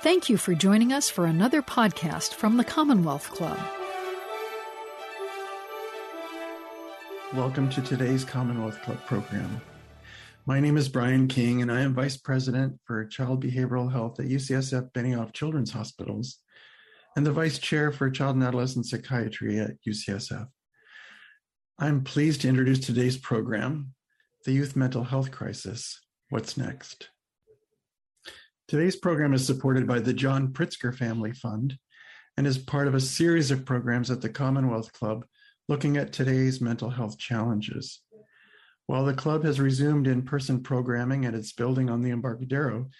Thank you for joining us for another podcast from the Commonwealth Club. Welcome to today's Commonwealth Club program. My name is Brian King, and I am Vice President for Child Behavioral Health at UCSF Benioff Children's Hospitals and the Vice Chair for Child and Adolescent Psychiatry at UCSF. I'm pleased to introduce today's program, The Youth Mental Health Crisis What's Next? Today's program is supported by the John Pritzker Family Fund and is part of a series of programs at the Commonwealth Club looking at today's mental health challenges. While the club has resumed in person programming at its building on the Embarcadero,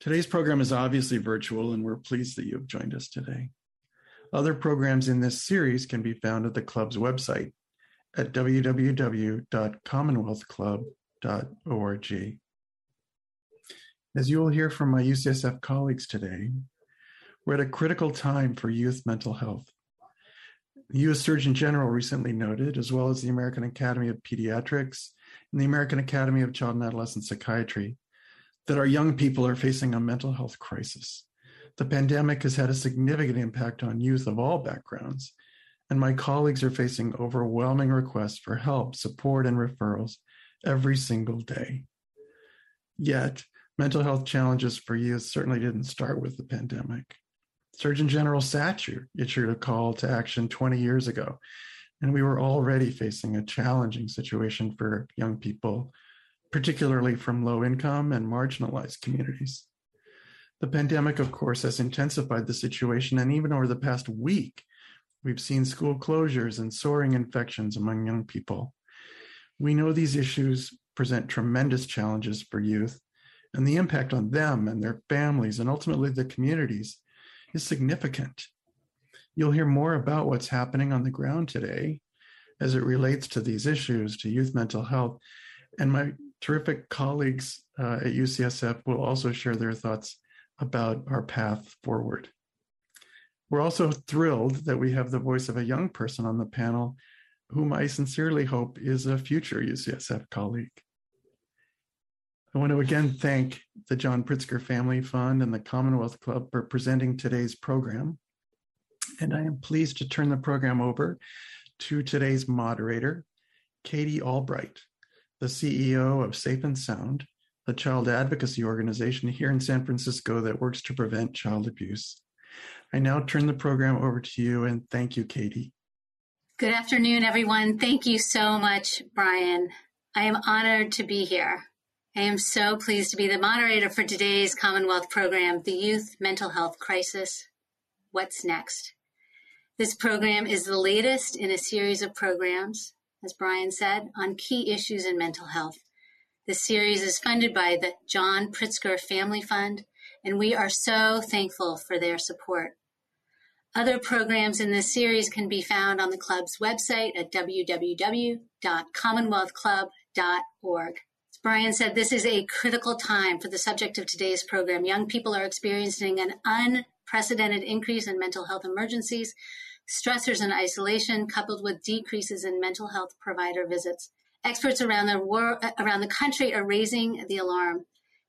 today's program is obviously virtual, and we're pleased that you have joined us today. Other programs in this series can be found at the club's website at www.commonwealthclub.org. As you will hear from my UCSF colleagues today, we're at a critical time for youth mental health. The U.S. Surgeon General recently noted, as well as the American Academy of Pediatrics and the American Academy of Child and Adolescent Psychiatry, that our young people are facing a mental health crisis. The pandemic has had a significant impact on youth of all backgrounds, and my colleagues are facing overwhelming requests for help, support, and referrals every single day. Yet, mental health challenges for youth certainly didn't start with the pandemic. Surgeon General Satcher issued a call to action 20 years ago, and we were already facing a challenging situation for young people, particularly from low income and marginalized communities. The pandemic, of course, has intensified the situation, and even over the past week, we've seen school closures and soaring infections among young people. We know these issues present tremendous challenges for youth, and the impact on them and their families and ultimately the communities is significant. You'll hear more about what's happening on the ground today as it relates to these issues, to youth mental health. And my terrific colleagues uh, at UCSF will also share their thoughts about our path forward. We're also thrilled that we have the voice of a young person on the panel whom I sincerely hope is a future UCSF colleague. I want to again thank the John Pritzker Family Fund and the Commonwealth Club for presenting today's program. And I am pleased to turn the program over to today's moderator, Katie Albright, the CEO of Safe and Sound, a child advocacy organization here in San Francisco that works to prevent child abuse. I now turn the program over to you and thank you, Katie. Good afternoon, everyone. Thank you so much, Brian. I am honored to be here. I am so pleased to be the moderator for today's Commonwealth program, The Youth Mental Health Crisis What's Next? This program is the latest in a series of programs, as Brian said, on key issues in mental health. This series is funded by the John Pritzker Family Fund, and we are so thankful for their support. Other programs in this series can be found on the club's website at www.commonwealthclub.org. Brian said this is a critical time for the subject of today's program. Young people are experiencing an unprecedented increase in mental health emergencies, stressors and isolation, coupled with decreases in mental health provider visits. Experts around the world, around the country are raising the alarm.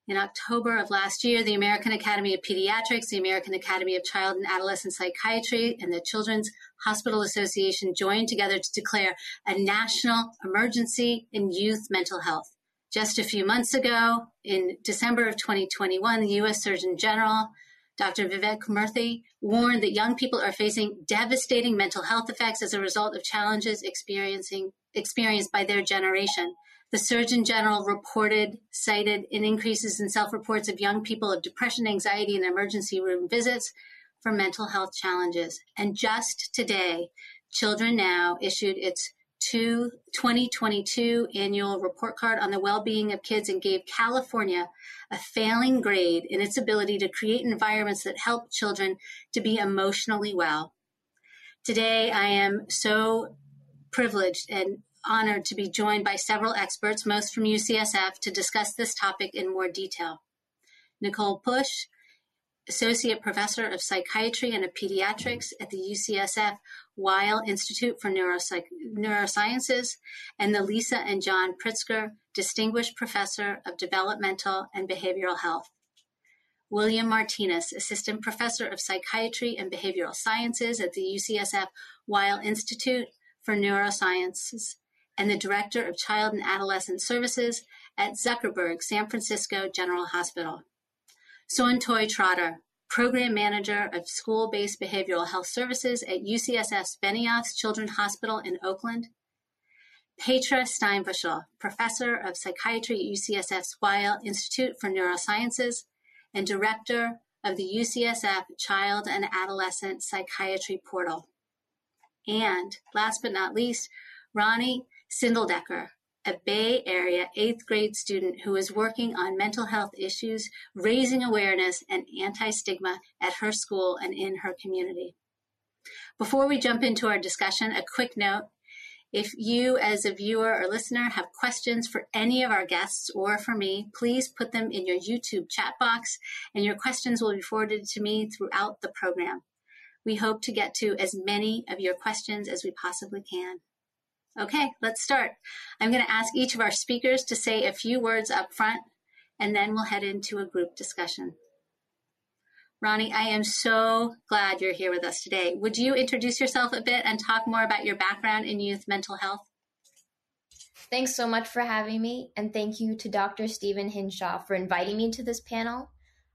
In October of last year, the American Academy of Pediatrics, the American Academy of Child and Adolescent Psychiatry, and the Children's Hospital Association joined together to declare a national emergency in youth mental health. Just a few months ago, in December of 2021, the U.S. Surgeon General, Dr. Vivek Murthy, warned that young people are facing devastating mental health effects as a result of challenges experiencing experienced by their generation. The Surgeon General reported, cited in increases in self reports of young people of depression, anxiety, and emergency room visits for mental health challenges. And just today, Children Now issued its 2022 annual report card on the well-being of kids and gave California a failing grade in its ability to create environments that help children to be emotionally well. Today, I am so privileged and honored to be joined by several experts, most from UCSF, to discuss this topic in more detail. Nicole Bush, Associate Professor of Psychiatry and of Pediatrics at the UCSF Weill Institute for Neuropsych- Neurosciences, and the Lisa and John Pritzker Distinguished Professor of Developmental and Behavioral Health. William Martinez, Assistant Professor of Psychiatry and Behavioral Sciences at the UCSF Weill Institute for Neurosciences, and the Director of Child and Adolescent Services at Zuckerberg San Francisco General Hospital. Sontoy Trotter, Program Manager of School Based Behavioral Health Services at UCSF's Benioff's Children's Hospital in Oakland. Petra Steinbuchel, Professor of Psychiatry at UCSF's Weill Institute for Neurosciences and Director of the UCSF Child and Adolescent Psychiatry Portal. And last but not least, Ronnie Sindeldecker, a Bay Area eighth grade student who is working on mental health issues, raising awareness and anti stigma at her school and in her community. Before we jump into our discussion, a quick note. If you, as a viewer or listener, have questions for any of our guests or for me, please put them in your YouTube chat box, and your questions will be forwarded to me throughout the program. We hope to get to as many of your questions as we possibly can. Okay, let's start. I'm going to ask each of our speakers to say a few words up front, and then we'll head into a group discussion. Ronnie, I am so glad you're here with us today. Would you introduce yourself a bit and talk more about your background in youth mental health? Thanks so much for having me, and thank you to Dr. Stephen Hinshaw for inviting me to this panel.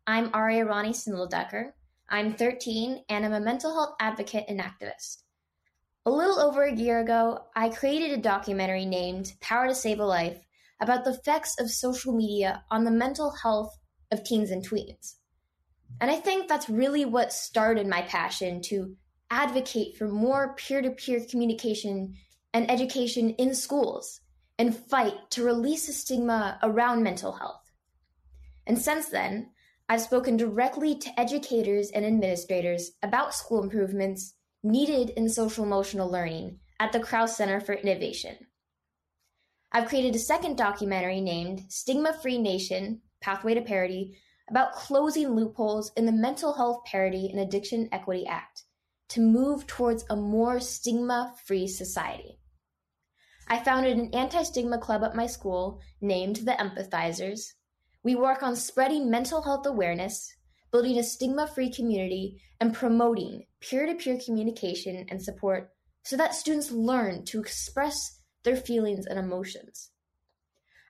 I'm Aria Ronnie Sindeldecker. I'm 13 and I'm a mental health advocate and activist. A little over a year ago, I created a documentary named Power to Save a Life about the effects of social media on the mental health of teens and tweens. And I think that's really what started my passion to advocate for more peer to peer communication and education in schools and fight to release the stigma around mental health. And since then, I've spoken directly to educators and administrators about school improvements needed in social emotional learning at the Krause Center for Innovation. I've created a second documentary named Stigma Free Nation Pathway to Parity about closing loopholes in the Mental Health Parity and Addiction Equity Act to move towards a more stigma free society. I founded an anti stigma club at my school named the Empathizers. We work on spreading mental health awareness, building a stigma free community, and promoting peer to peer communication and support so that students learn to express their feelings and emotions.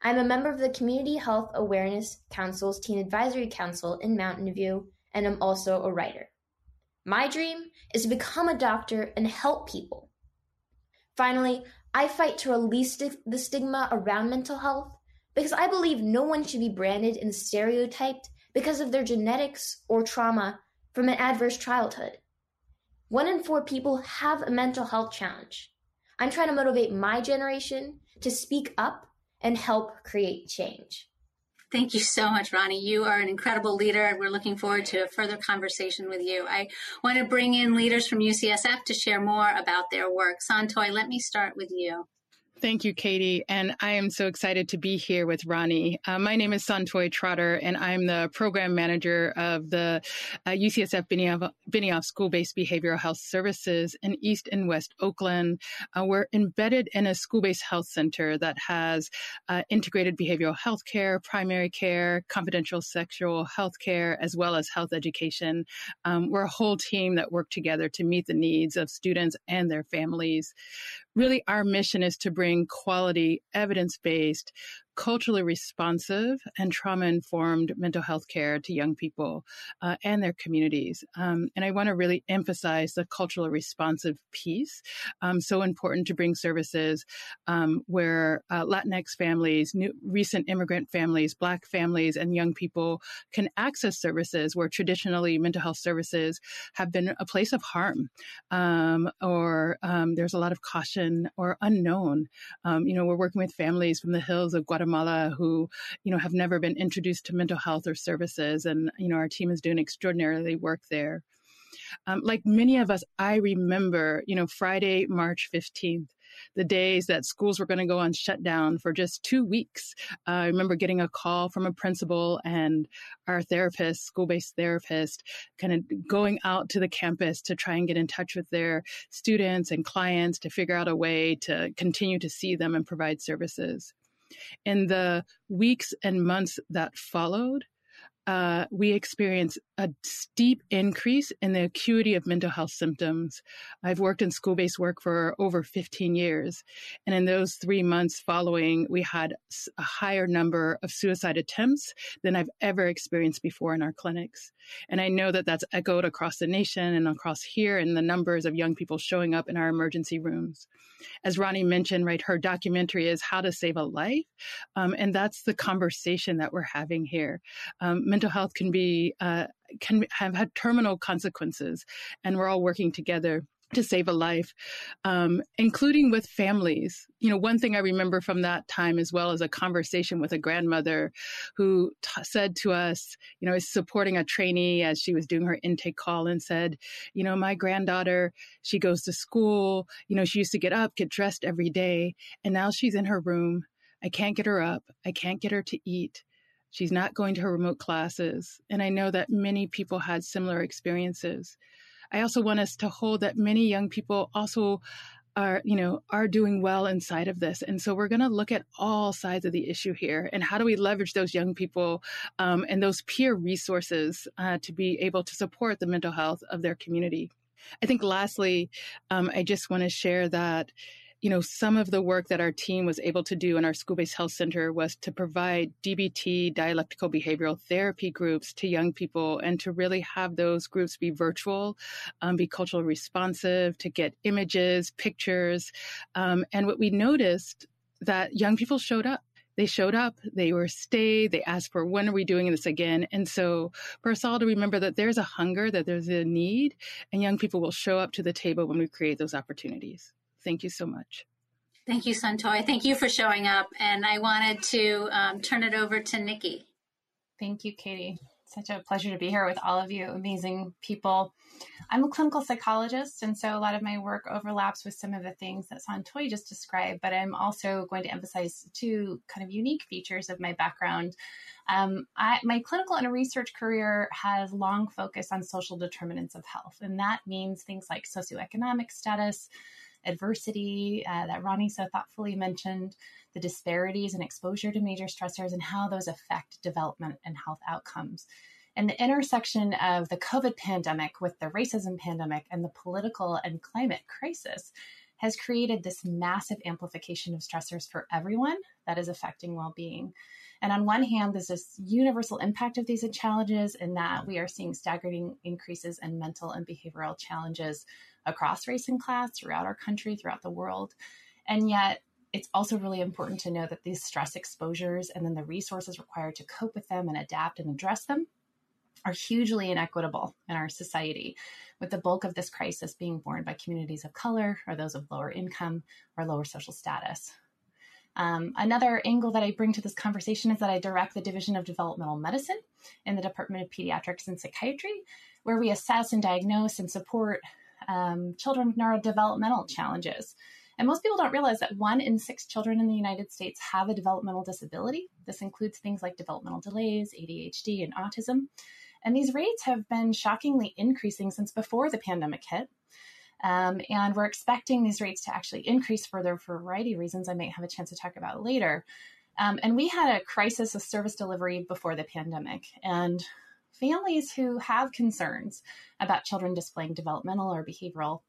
I'm a member of the Community Health Awareness Council's Teen Advisory Council in Mountain View, and I'm also a writer. My dream is to become a doctor and help people. Finally, I fight to release the stigma around mental health because I believe no one should be branded and stereotyped because of their genetics or trauma from an adverse childhood. One in four people have a mental health challenge. I'm trying to motivate my generation to speak up and help create change. Thank you so much, Ronnie. You are an incredible leader, and we're looking forward to a further conversation with you. I want to bring in leaders from UCSF to share more about their work. Sontoy, let me start with you. Thank you, Katie. And I am so excited to be here with Ronnie. Uh, my name is Sontoy Trotter, and I'm the program manager of the uh, UCSF Benioff, Benioff School Based Behavioral Health Services in East and West Oakland. Uh, we're embedded in a school based health center that has uh, integrated behavioral health care, primary care, confidential sexual health care, as well as health education. Um, we're a whole team that work together to meet the needs of students and their families really our mission is to bring quality, evidence based culturally responsive and trauma informed mental health care to young people uh, and their communities. Um, and I want to really emphasize the culturally responsive piece. Um, so important to bring services um, where uh, Latinx families, new, recent immigrant families, Black families, and young people can access services where traditionally mental health services have been a place of harm um, or um, there's a lot of caution or unknown. Um, you know, we're working with families from the hills of Guatemala Guatemala who, you know, have never been introduced to mental health or services. And, you know, our team is doing extraordinarily work there. Um, like many of us, I remember, you know, Friday, March 15th, the days that schools were going to go on shutdown for just two weeks. Uh, I remember getting a call from a principal and our therapist, school based therapist, kind of going out to the campus to try and get in touch with their students and clients to figure out a way to continue to see them and provide services. In the weeks and months that followed, uh, we experience a steep increase in the acuity of mental health symptoms. I've worked in school based work for over 15 years. And in those three months following, we had a higher number of suicide attempts than I've ever experienced before in our clinics. And I know that that's echoed across the nation and across here in the numbers of young people showing up in our emergency rooms. As Ronnie mentioned, right, her documentary is How to Save a Life. Um, and that's the conversation that we're having here. Um, mental health can be uh, can have had terminal consequences, and we're all working together to save a life, um, including with families. You know, one thing I remember from that time as well is a conversation with a grandmother who t- said to us, you know, is supporting a trainee as she was doing her intake call and said, you know, my granddaughter, she goes to school, you know, she used to get up, get dressed every day, and now she's in her room. I can't get her up. I can't get her to eat. She's not going to her remote classes. And I know that many people had similar experiences. I also want us to hold that many young people also are, you know, are doing well inside of this. And so we're going to look at all sides of the issue here and how do we leverage those young people um, and those peer resources uh, to be able to support the mental health of their community. I think lastly, um, I just want to share that you know, some of the work that our team was able to do in our school based health center was to provide DBT, dialectical behavioral therapy groups to young people and to really have those groups be virtual, um, be culturally responsive, to get images, pictures. Um, and what we noticed that young people showed up they showed up, they were stayed, they asked for when are we doing this again? And so for us all to remember that there's a hunger, that there's a need, and young people will show up to the table when we create those opportunities. Thank you so much. Thank you, Santoy. Thank you for showing up. And I wanted to um, turn it over to Nikki. Thank you, Katie. Such a pleasure to be here with all of you amazing people. I'm a clinical psychologist, and so a lot of my work overlaps with some of the things that Santoy just described, but I'm also going to emphasize two kind of unique features of my background. Um, I, my clinical and research career has long focused on social determinants of health, and that means things like socioeconomic status, adversity uh, that Ronnie so thoughtfully mentioned, the disparities and exposure to major stressors, and how those affect development and health outcomes. And the intersection of the COVID pandemic with the racism pandemic and the political and climate crisis has created this massive amplification of stressors for everyone that is affecting well being. And on one hand, there's this universal impact of these challenges, in that we are seeing staggering increases in mental and behavioral challenges across race and class throughout our country, throughout the world. And yet, it's also really important to know that these stress exposures and then the resources required to cope with them and adapt and address them are hugely inequitable in our society, with the bulk of this crisis being borne by communities of color or those of lower income or lower social status. Um, another angle that I bring to this conversation is that I direct the Division of Developmental Medicine in the Department of Pediatrics and Psychiatry, where we assess and diagnose and support um, children with neurodevelopmental challenges. And most people don't realize that one in six children in the United States have a developmental disability. This includes things like developmental delays, ADHD, and autism. And these rates have been shockingly increasing since before the pandemic hit. Um, and we're expecting these rates to actually increase further for a variety of reasons I might have a chance to talk about later. Um, and we had a crisis of service delivery before the pandemic. And families who have concerns about children displaying developmental or behavioral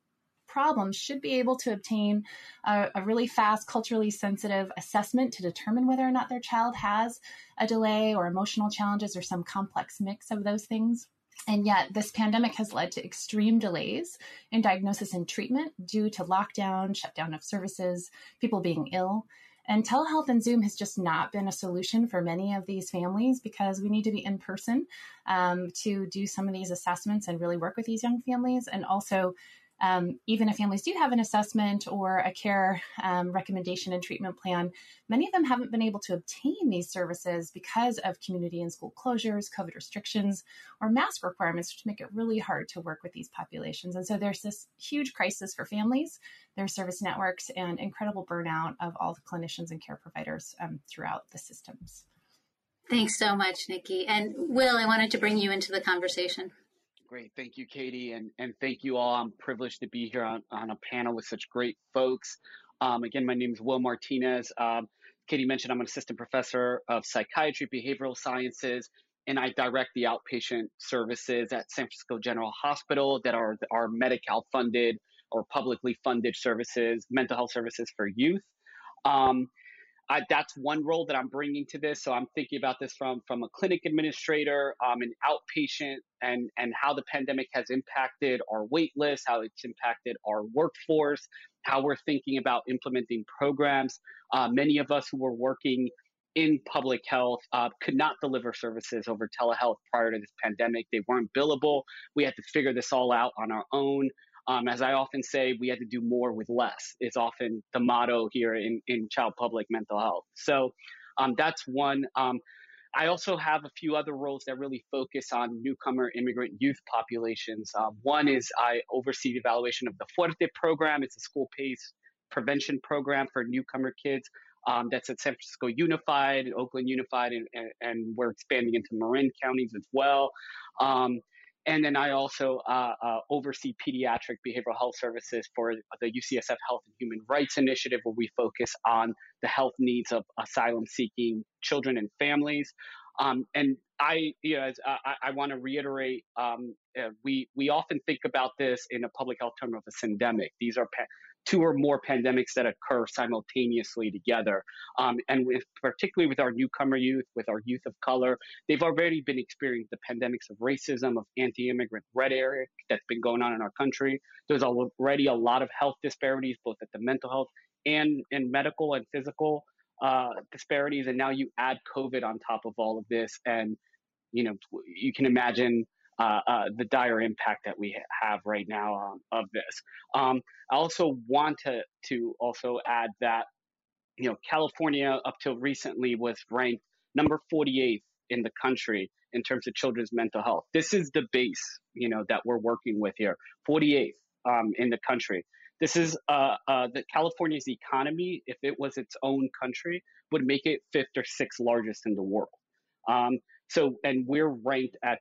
problems should be able to obtain a, a, really fast, culturally sensitive assessment to determine whether or not their child has a delay or emotional challenges or some complex mix of those things. And yet, this pandemic has led to extreme delays in diagnosis and treatment due to lockdown, shutdown of services, people being ill. And telehealth and Zoom has just not been a solution for many of these families because we need to be in person um, to do some of these assessments and really work with these young families. And also, um, even if families do have an assessment or a care um, recommendation and treatment plan, many of them haven't been able to obtain these services because of community and school closures, COVID restrictions, or mask requirements, which make it really hard to work with these populations. And so there's this huge crisis for families, their service networks, and incredible burnout of all the clinicians and care providers um, throughout the systems. Thanks so much, Nikki. And Will, I wanted to bring you into the conversation. Great. Thank you, Katie. And, and thank you all. I'm privileged to be here on, on a panel with such great folks. Um, again, my name is Will Martinez. Um, Katie mentioned I'm an assistant professor of psychiatry, behavioral sciences, and I direct the outpatient services at San Francisco General Hospital that are are Medi-Cal funded or publicly funded services, mental health services for youth. Um, I, that's one role that I'm bringing to this. So I'm thinking about this from from a clinic administrator, um, an outpatient, and and how the pandemic has impacted our wait list, how it's impacted our workforce, how we're thinking about implementing programs. Uh, many of us who were working in public health uh, could not deliver services over telehealth prior to this pandemic. They weren't billable. We had to figure this all out on our own. Um, as I often say, we had to do more with less. Is often the motto here in, in child public mental health. So um, that's one. Um, I also have a few other roles that really focus on newcomer immigrant youth populations. Uh, one is I oversee the evaluation of the Fuerte program. It's a school-based prevention program for newcomer kids. Um, that's at San Francisco Unified, Oakland Unified, and, and, and, we're expanding into Marin counties as well. Um, and then I also uh, uh, oversee pediatric behavioral health services for the UCSF Health and Human Rights Initiative, where we focus on the health needs of asylum seeking children and families. Um, and I, you know, I, I want to reiterate, um, uh, we we often think about this in a public health term of a syndemic. These are pa- two or more pandemics that occur simultaneously together. Um, and with, particularly with our newcomer youth, with our youth of color, they've already been experiencing the pandemics of racism, of anti-immigrant rhetoric that's been going on in our country. There's already a lot of health disparities, both at the mental health and in medical and physical uh, disparities. And now you add COVID on top of all of this, and you know you can imagine uh, uh, the dire impact that we have right now um, of this. Um, I also want to to also add that you know California up till recently was ranked number 48th in the country in terms of children's mental health. This is the base you know that we're working with here, 48th um, in the country. This is uh, uh, the California's economy, if it was its own country, would make it fifth or sixth largest in the world. Um, so, and we're ranked at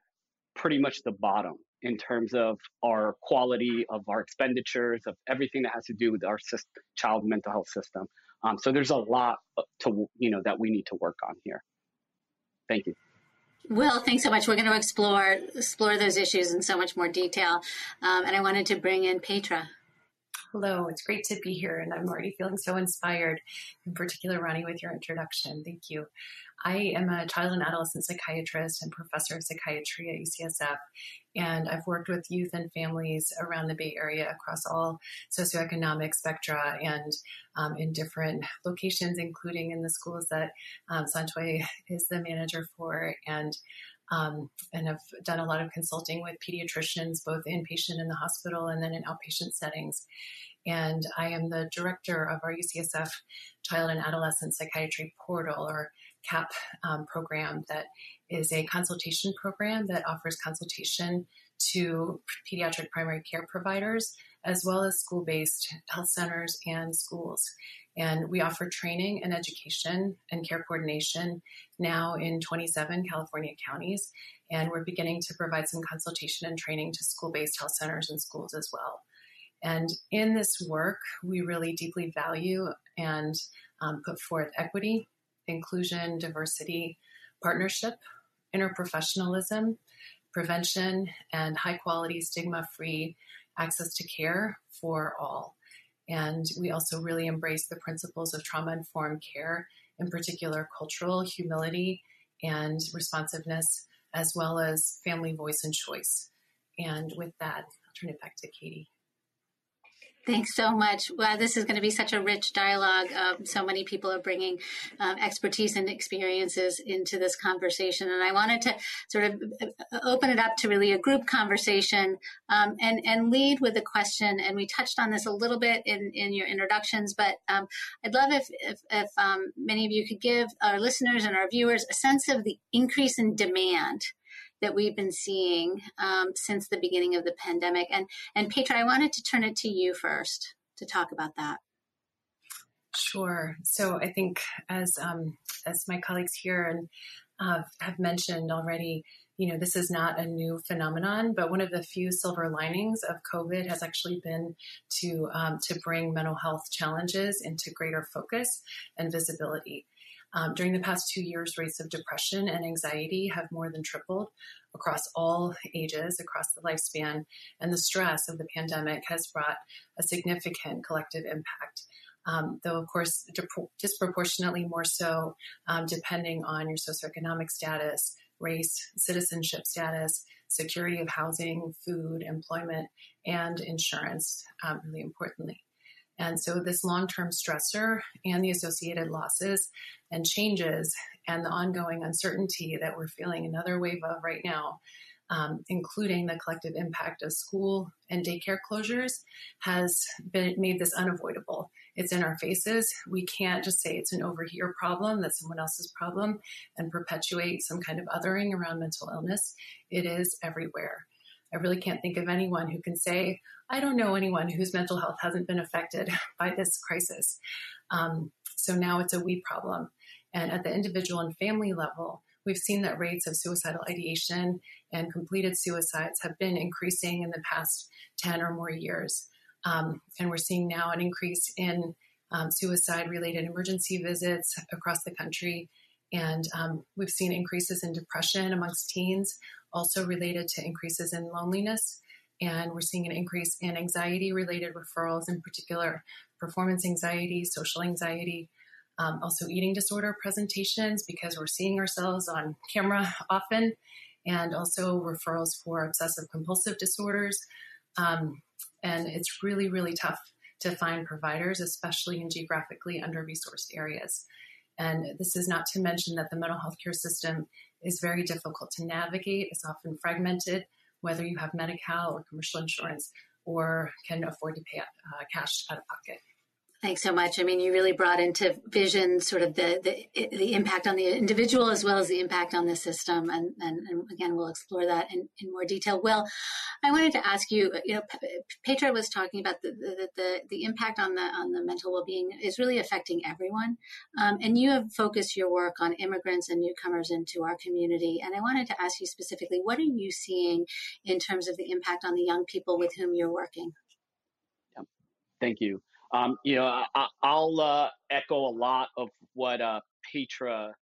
pretty much the bottom in terms of our quality of our expenditures of everything that has to do with our system, child mental health system. Um, so there's a lot to you know that we need to work on here. Thank you. Will, thanks so much. We're going to explore explore those issues in so much more detail, um, and I wanted to bring in Petra. Hello, it's great to be here, and I'm already feeling so inspired, in particular, Ronnie, with your introduction. Thank you. I am a child and adolescent psychiatrist and professor of psychiatry at UCSF. And I've worked with youth and families around the Bay Area across all socioeconomic spectra and um, in different locations, including in the schools that um, Santoy is the manager for. And um, and have done a lot of consulting with pediatricians, both inpatient in the hospital and then in outpatient settings. And I am the director of our UCSF Child and Adolescent Psychiatry Portal, or CAP um, program that is a consultation program that offers consultation to pediatric primary care providers as well as school based health centers and schools. And we offer training and education and care coordination now in 27 California counties. And we're beginning to provide some consultation and training to school based health centers and schools as well. And in this work, we really deeply value and um, put forth equity inclusion, diversity, partnership, interprofessionalism, prevention, and high quality, stigma free access to care for all. And we also really embrace the principles of trauma informed care, in particular, cultural humility and responsiveness, as well as family voice and choice. And with that, I'll turn it back to Katie. Thanks so much. Wow, this is going to be such a rich dialogue. Um, so many people are bringing um, expertise and experiences into this conversation, and I wanted to sort of uh, open it up to really a group conversation um, and and lead with a question. And we touched on this a little bit in in your introductions, but um, I'd love if if, if um, many of you could give our listeners and our viewers a sense of the increase in demand that we've been seeing um, since the beginning of the pandemic. And and Petra, I wanted to turn it to you first to talk about that. Sure. So I think as um, as my colleagues here and uh, have mentioned already, you know, this is not a new phenomenon, but one of the few silver linings of COVID has actually been to um, to bring mental health challenges into greater focus and visibility. Um, during the past two years, rates of depression and anxiety have more than tripled across all ages, across the lifespan, and the stress of the pandemic has brought a significant collective impact. Um, though, of course, disproportionately more so um, depending on your socioeconomic status, race, citizenship status, security of housing, food, employment, and insurance, um, really importantly. And so, this long term stressor and the associated losses and changes and the ongoing uncertainty that we're feeling another wave of right now, um, including the collective impact of school and daycare closures, has been made this unavoidable. It's in our faces. We can't just say it's an over here problem, that's someone else's problem, and perpetuate some kind of othering around mental illness. It is everywhere. I really can't think of anyone who can say, I don't know anyone whose mental health hasn't been affected by this crisis. Um, so now it's a we problem. And at the individual and family level, we've seen that rates of suicidal ideation and completed suicides have been increasing in the past 10 or more years. Um, and we're seeing now an increase in um, suicide related emergency visits across the country. And um, we've seen increases in depression amongst teens, also related to increases in loneliness. And we're seeing an increase in anxiety related referrals, in particular, performance anxiety, social anxiety, um, also eating disorder presentations, because we're seeing ourselves on camera often, and also referrals for obsessive compulsive disorders. Um, and it's really, really tough to find providers, especially in geographically under resourced areas. And this is not to mention that the mental health care system is very difficult to navigate. It's often fragmented, whether you have Medi-Cal or commercial insurance or can afford to pay uh, cash out of pocket. Thanks so much. I mean, you really brought into vision sort of the, the, the impact on the individual as well as the impact on the system. And, and, and again, we'll explore that in, in more detail. Will, I wanted to ask you, you know, Petra was talking about the, the, the, the impact on the, on the mental well-being is really affecting everyone. Um, and you have focused your work on immigrants and newcomers into our community. And I wanted to ask you specifically, what are you seeing in terms of the impact on the young people with whom you're working? Thank you. Um, you know, I, will uh, echo a lot of what uh, Petra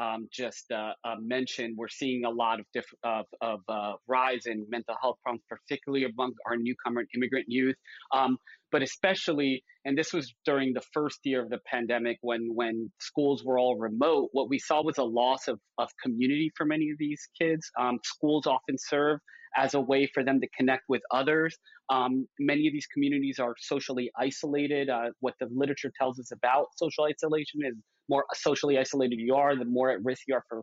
um, just uh, uh, mentioned. We're seeing a lot of diff- of, of uh, rise in mental health problems, particularly among our newcomer and immigrant youth. Um, but especially, and this was during the first year of the pandemic when when schools were all remote. What we saw was a loss of of community for many of these kids. Um, schools often serve as a way for them to connect with others. Um, many of these communities are socially isolated. Uh, what the literature tells us about social isolation is more socially isolated you are, the more at risk you are for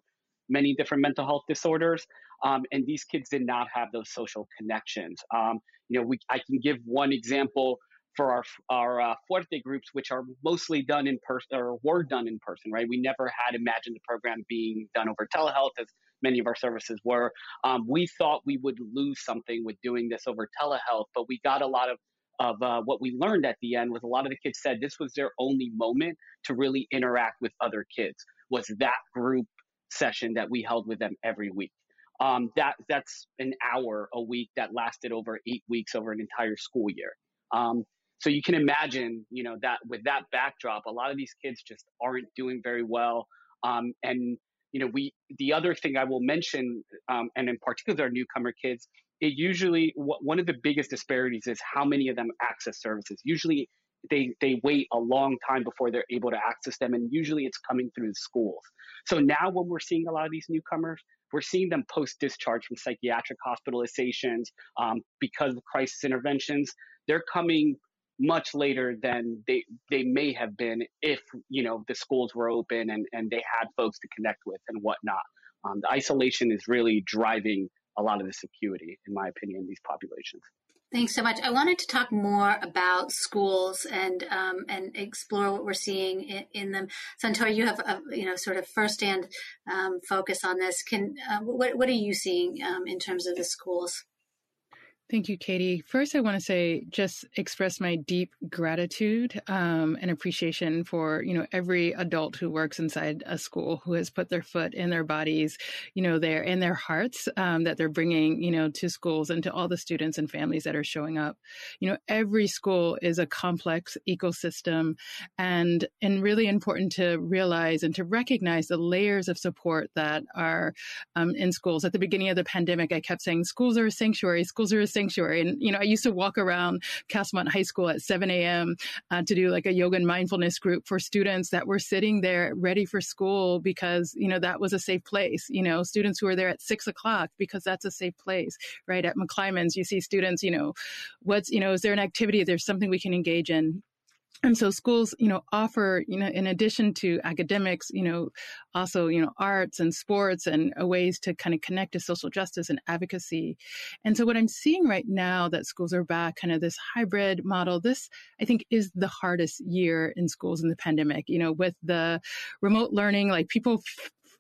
many different mental health disorders. Um, and these kids did not have those social connections. Um, you know, we, I can give one example for our our uh, Fuerte groups, which are mostly done in person or were done in person, right? We never had imagined the program being done over telehealth as many of our services were. Um, we thought we would lose something with doing this over telehealth, but we got a lot of of uh, what we learned at the end was a lot of the kids said this was their only moment to really interact with other kids was that group session that we held with them every week. Um, that that's an hour a week that lasted over eight weeks over an entire school year. Um, so you can imagine, you know, that with that backdrop, a lot of these kids just aren't doing very well. Um, and you know, we the other thing I will mention, um, and in particular, our newcomer kids, it usually one of the biggest disparities is how many of them access services. Usually, they they wait a long time before they're able to access them, and usually it's coming through the schools. So now, when we're seeing a lot of these newcomers, we're seeing them post discharge from psychiatric hospitalizations um, because of crisis interventions. They're coming much later than they they may have been if you know the schools were open and and they had folks to connect with and whatnot. Um, the isolation is really driving a lot of this acuity, in my opinion, in these populations. Thanks so much. I wanted to talk more about schools and um, and explore what we're seeing in, in them. Santori, you have a you know sort of firsthand um, focus on this. Can uh, what what are you seeing um, in terms of the schools? Thank you, Katie. First, I want to say just express my deep gratitude um, and appreciation for you know every adult who works inside a school who has put their foot in their bodies, you know, their in their hearts um, that they're bringing you know to schools and to all the students and families that are showing up. You know, every school is a complex ecosystem, and and really important to realize and to recognize the layers of support that are um, in schools. At the beginning of the pandemic, I kept saying schools are a sanctuary. Schools are a sanctuary. And, you know, I used to walk around Castlemont High School at 7 a.m. Uh, to do like a yoga and mindfulness group for students that were sitting there ready for school because, you know, that was a safe place. You know, students who are there at six o'clock because that's a safe place, right? At McClymonds, you see students, you know, what's, you know, is there an activity? There's something we can engage in and so schools you know offer you know in addition to academics you know also you know arts and sports and uh, ways to kind of connect to social justice and advocacy. And so what i'm seeing right now that schools are back kind of this hybrid model this i think is the hardest year in schools in the pandemic you know with the remote learning like people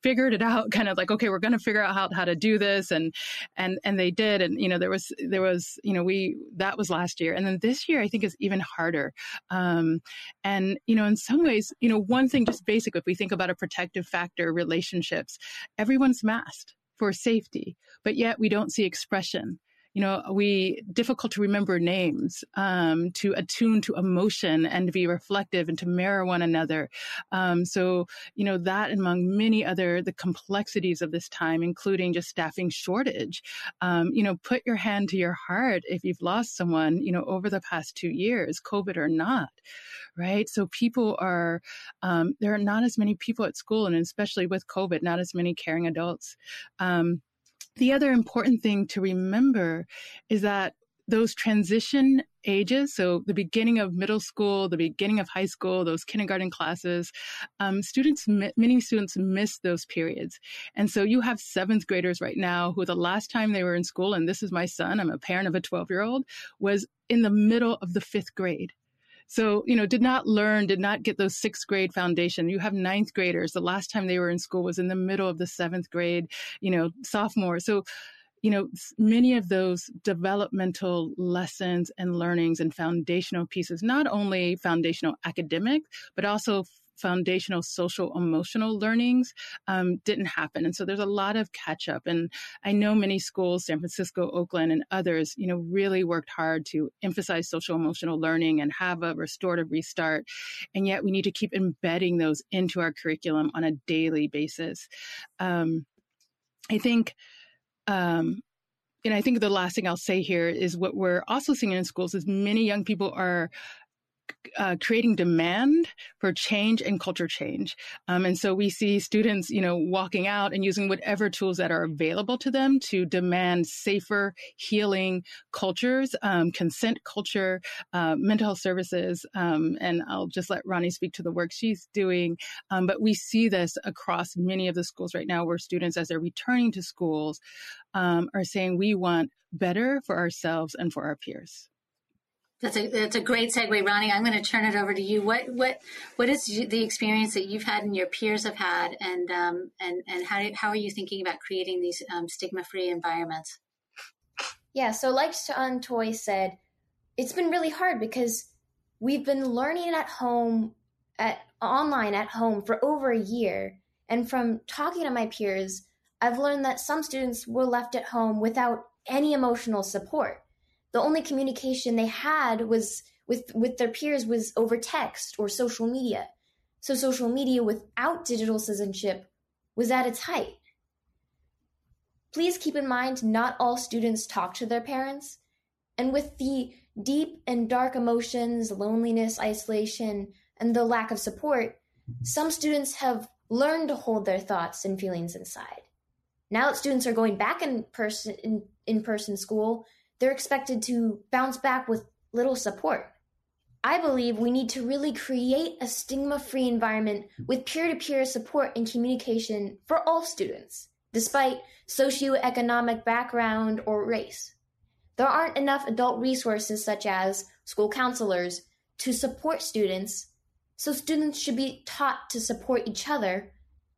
figured it out kind of like okay we're going to figure out how, how to do this and and and they did and you know there was there was you know we that was last year and then this year i think is even harder um and you know in some ways you know one thing just basic if we think about a protective factor relationships everyone's masked for safety but yet we don't see expression you know, we difficult to remember names, um, to attune to emotion and be reflective and to mirror one another. Um, so, you know, that among many other the complexities of this time, including just staffing shortage. Um, you know, put your hand to your heart if you've lost someone, you know, over the past two years, COVID or not right? So people are, um, there are not as many people at school, and especially with COVID, not as many caring adults. Um, the other important thing to remember is that those transition ages, so the beginning of middle school, the beginning of high school, those kindergarten classes, um, students, many students miss those periods. And so you have seventh graders right now who the last time they were in school, and this is my son, I'm a parent of a 12 year old, was in the middle of the fifth grade. So, you know, did not learn, did not get those sixth grade foundation. You have ninth graders. The last time they were in school was in the middle of the seventh grade, you know, sophomore. So, you know, many of those developmental lessons and learnings and foundational pieces, not only foundational academic, but also foundational social emotional learnings um, didn't happen. And so there's a lot of catch up. And I know many schools, San Francisco, Oakland, and others, you know, really worked hard to emphasize social emotional learning and have a restorative restart. And yet we need to keep embedding those into our curriculum on a daily basis. Um, I think um, and I think the last thing I'll say here is what we're also seeing in schools is many young people are uh, creating demand for change and culture change. Um, and so we see students, you know, walking out and using whatever tools that are available to them to demand safer, healing cultures, um, consent culture, uh, mental health services. Um, and I'll just let Ronnie speak to the work she's doing. Um, but we see this across many of the schools right now where students, as they're returning to schools, um, are saying, we want better for ourselves and for our peers. That's a that's a great segue, Ronnie. I'm going to turn it over to you. What what what is the experience that you've had and your peers have had, and um, and and how how are you thinking about creating these um, stigma free environments? Yeah, so like Sean Toy said, it's been really hard because we've been learning at home, at online at home for over a year, and from talking to my peers, I've learned that some students were left at home without any emotional support the only communication they had was with with their peers was over text or social media. So social media without digital citizenship was at its height. Please keep in mind not all students talk to their parents, and with the deep and dark emotions, loneliness, isolation, and the lack of support, some students have learned to hold their thoughts and feelings inside. Now that students are going back in person in, in person school, they're expected to bounce back with little support. I believe we need to really create a stigma free environment with peer to peer support and communication for all students, despite socioeconomic background or race. There aren't enough adult resources such as school counselors to support students, so students should be taught to support each other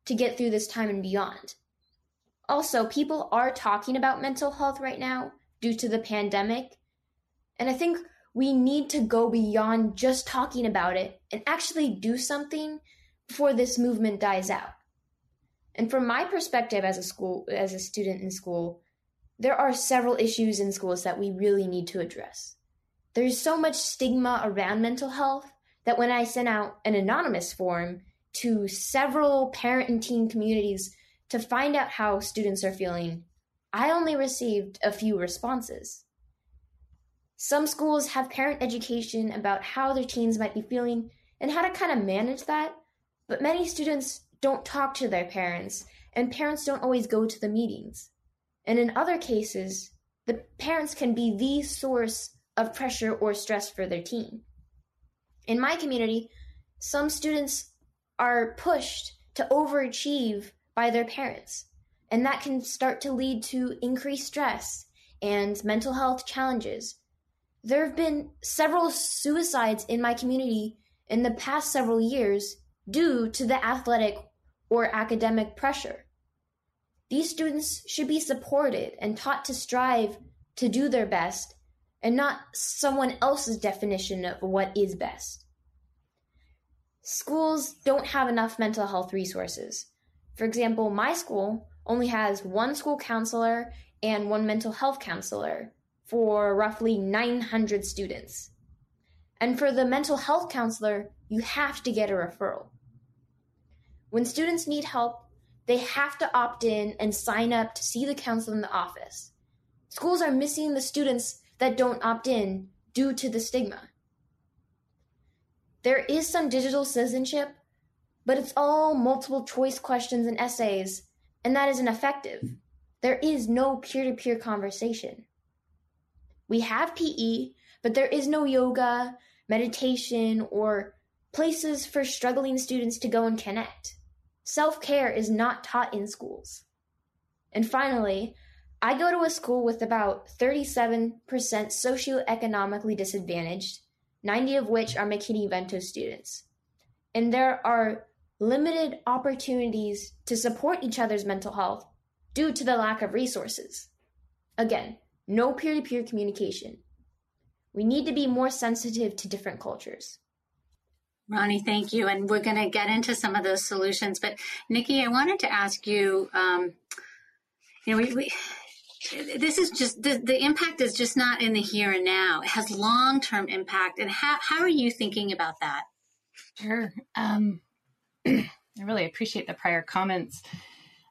to get through this time and beyond. Also, people are talking about mental health right now, due to the pandemic. And I think we need to go beyond just talking about it and actually do something before this movement dies out. And from my perspective as a school as a student in school, there are several issues in schools that we really need to address. There's so much stigma around mental health that when I sent out an anonymous form to several parent and teen communities to find out how students are feeling, I only received a few responses. Some schools have parent education about how their teens might be feeling and how to kind of manage that, but many students don't talk to their parents, and parents don't always go to the meetings. And in other cases, the parents can be the source of pressure or stress for their teen. In my community, some students are pushed to overachieve by their parents, and that can start to lead to increased stress and mental health challenges. There have been several suicides in my community in the past several years due to the athletic or academic pressure. These students should be supported and taught to strive to do their best and not someone else's definition of what is best. Schools don't have enough mental health resources. For example, my school only has one school counselor and one mental health counselor for roughly 900 students. And for the mental health counselor, you have to get a referral. When students need help, they have to opt in and sign up to see the counselor in the office. Schools are missing the students that don't opt in due to the stigma. There is some digital citizenship, but it's all multiple choice questions and essays, and that isn't effective. There is no peer to peer conversation. We have PE, but there is no yoga, meditation, or places for struggling students to go and connect. Self care is not taught in schools. And finally, I go to a school with about 37% socioeconomically disadvantaged, 90 of which are McKinney-Vento students. And there are limited opportunities to support each other's mental health due to the lack of resources. Again, no peer to peer communication. We need to be more sensitive to different cultures. Ronnie, thank you. And we're going to get into some of those solutions. But Nikki, I wanted to ask you, um, you know, we, we this is just the, the impact is just not in the here and now. It has long term impact. And how, how are you thinking about that? Sure. Um, I really appreciate the prior comments.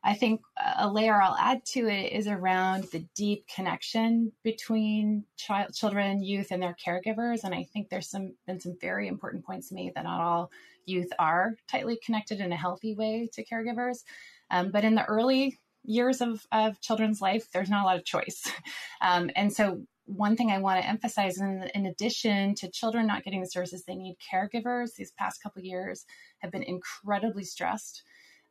I think a layer I'll add to it is around the deep connection between child, children, youth, and their caregivers. And I think there's some been some very important points made that not all youth are tightly connected in a healthy way to caregivers. Um, but in the early years of, of children's life, there's not a lot of choice. Um, and so one thing I want to emphasize, in, in addition to children not getting the services they need, caregivers these past couple years have been incredibly stressed.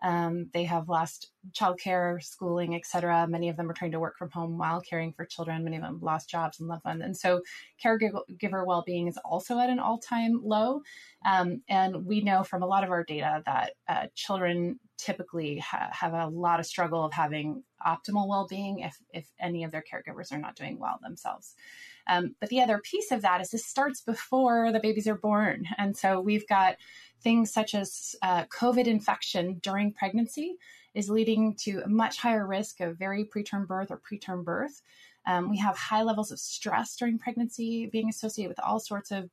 Um, they have lost childcare, schooling, etc. Many of them are trying to work from home while caring for children. Many of them lost jobs and loved ones, and so caregiver well-being is also at an all-time low. Um, and we know from a lot of our data that uh, children typically ha- have a lot of struggle of having optimal well-being if if any of their caregivers are not doing well themselves. Um, but the other piece of that is this starts before the babies are born, and so we've got things such as uh, COVID infection during pregnancy is leading to a much higher risk of very preterm birth or preterm birth. Um, we have high levels of stress during pregnancy being associated with all sorts of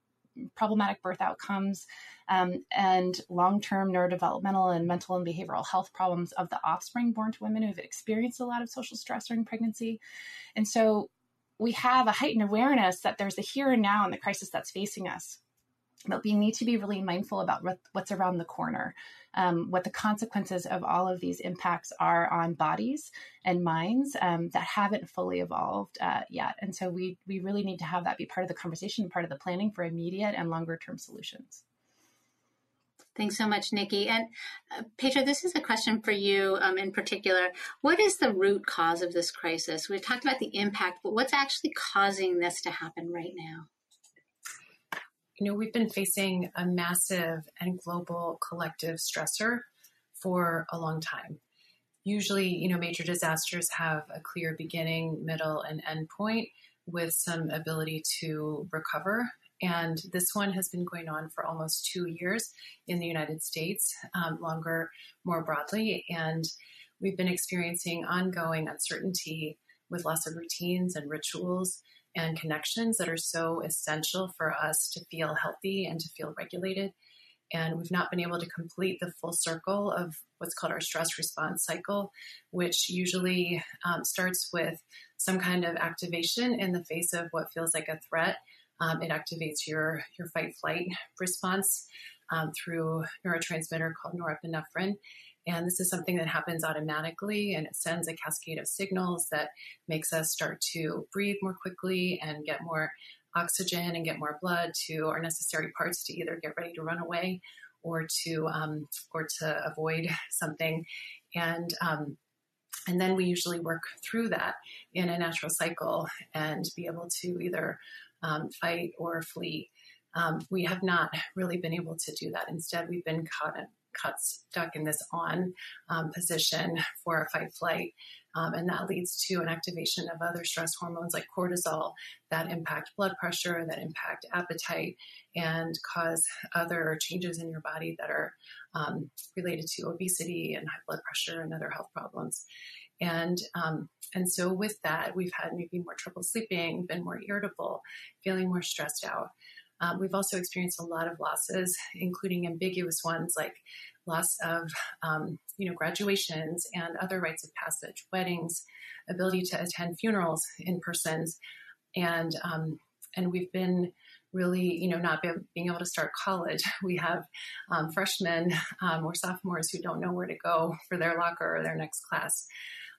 problematic birth outcomes um, and long term neurodevelopmental and mental and behavioral health problems of the offspring born to women who have experienced a lot of social stress during pregnancy. And so we have a heightened awareness that there's a here and now in the crisis that's facing us but we need to be really mindful about what, what's around the corner, um, what the consequences of all of these impacts are on bodies and minds um, that haven't fully evolved uh, yet. And so we we really need to have that be part of the conversation, part of the planning for immediate and longer term solutions. Thanks so much, Nikki. And uh, Petra, this is a question for you um, in particular. What is the root cause of this crisis? We've talked about the impact, but what's actually causing this to happen right now? You know, we've been facing a massive and global collective stressor for a long time. usually, you know, major disasters have a clear beginning, middle, and end point with some ability to recover. And this one has been going on for almost two years in the United States, um, longer more broadly. And we've been experiencing ongoing uncertainty with loss of routines and rituals and connections that are so essential for us to feel healthy and to feel regulated. And we've not been able to complete the full circle of what's called our stress response cycle, which usually um, starts with some kind of activation in the face of what feels like a threat. Um, it activates your, your fight flight response um, through neurotransmitter called norepinephrine. And this is something that happens automatically and it sends a cascade of signals that makes us start to breathe more quickly and get more oxygen and get more blood to our necessary parts to either get ready to run away or to um, or to avoid something. And um, and then we usually work through that in a natural cycle and be able to either um, fight or flee. Um, we have not really been able to do that. Instead, we've been caught cut stuck in this on um, position for a fight flight. Um, and that leads to an activation of other stress hormones like cortisol that impact blood pressure, that impact appetite, and cause other changes in your body that are um, related to obesity and high blood pressure and other health problems. And um, and so with that, we've had maybe more trouble sleeping, been more irritable, feeling more stressed out. Um, we've also experienced a lot of losses, including ambiguous ones like loss of, um, you know, graduations and other rites of passage, weddings, ability to attend funerals in persons, and um, and we've been really, you know, not be, being able to start college. We have um, freshmen um, or sophomores who don't know where to go for their locker or their next class.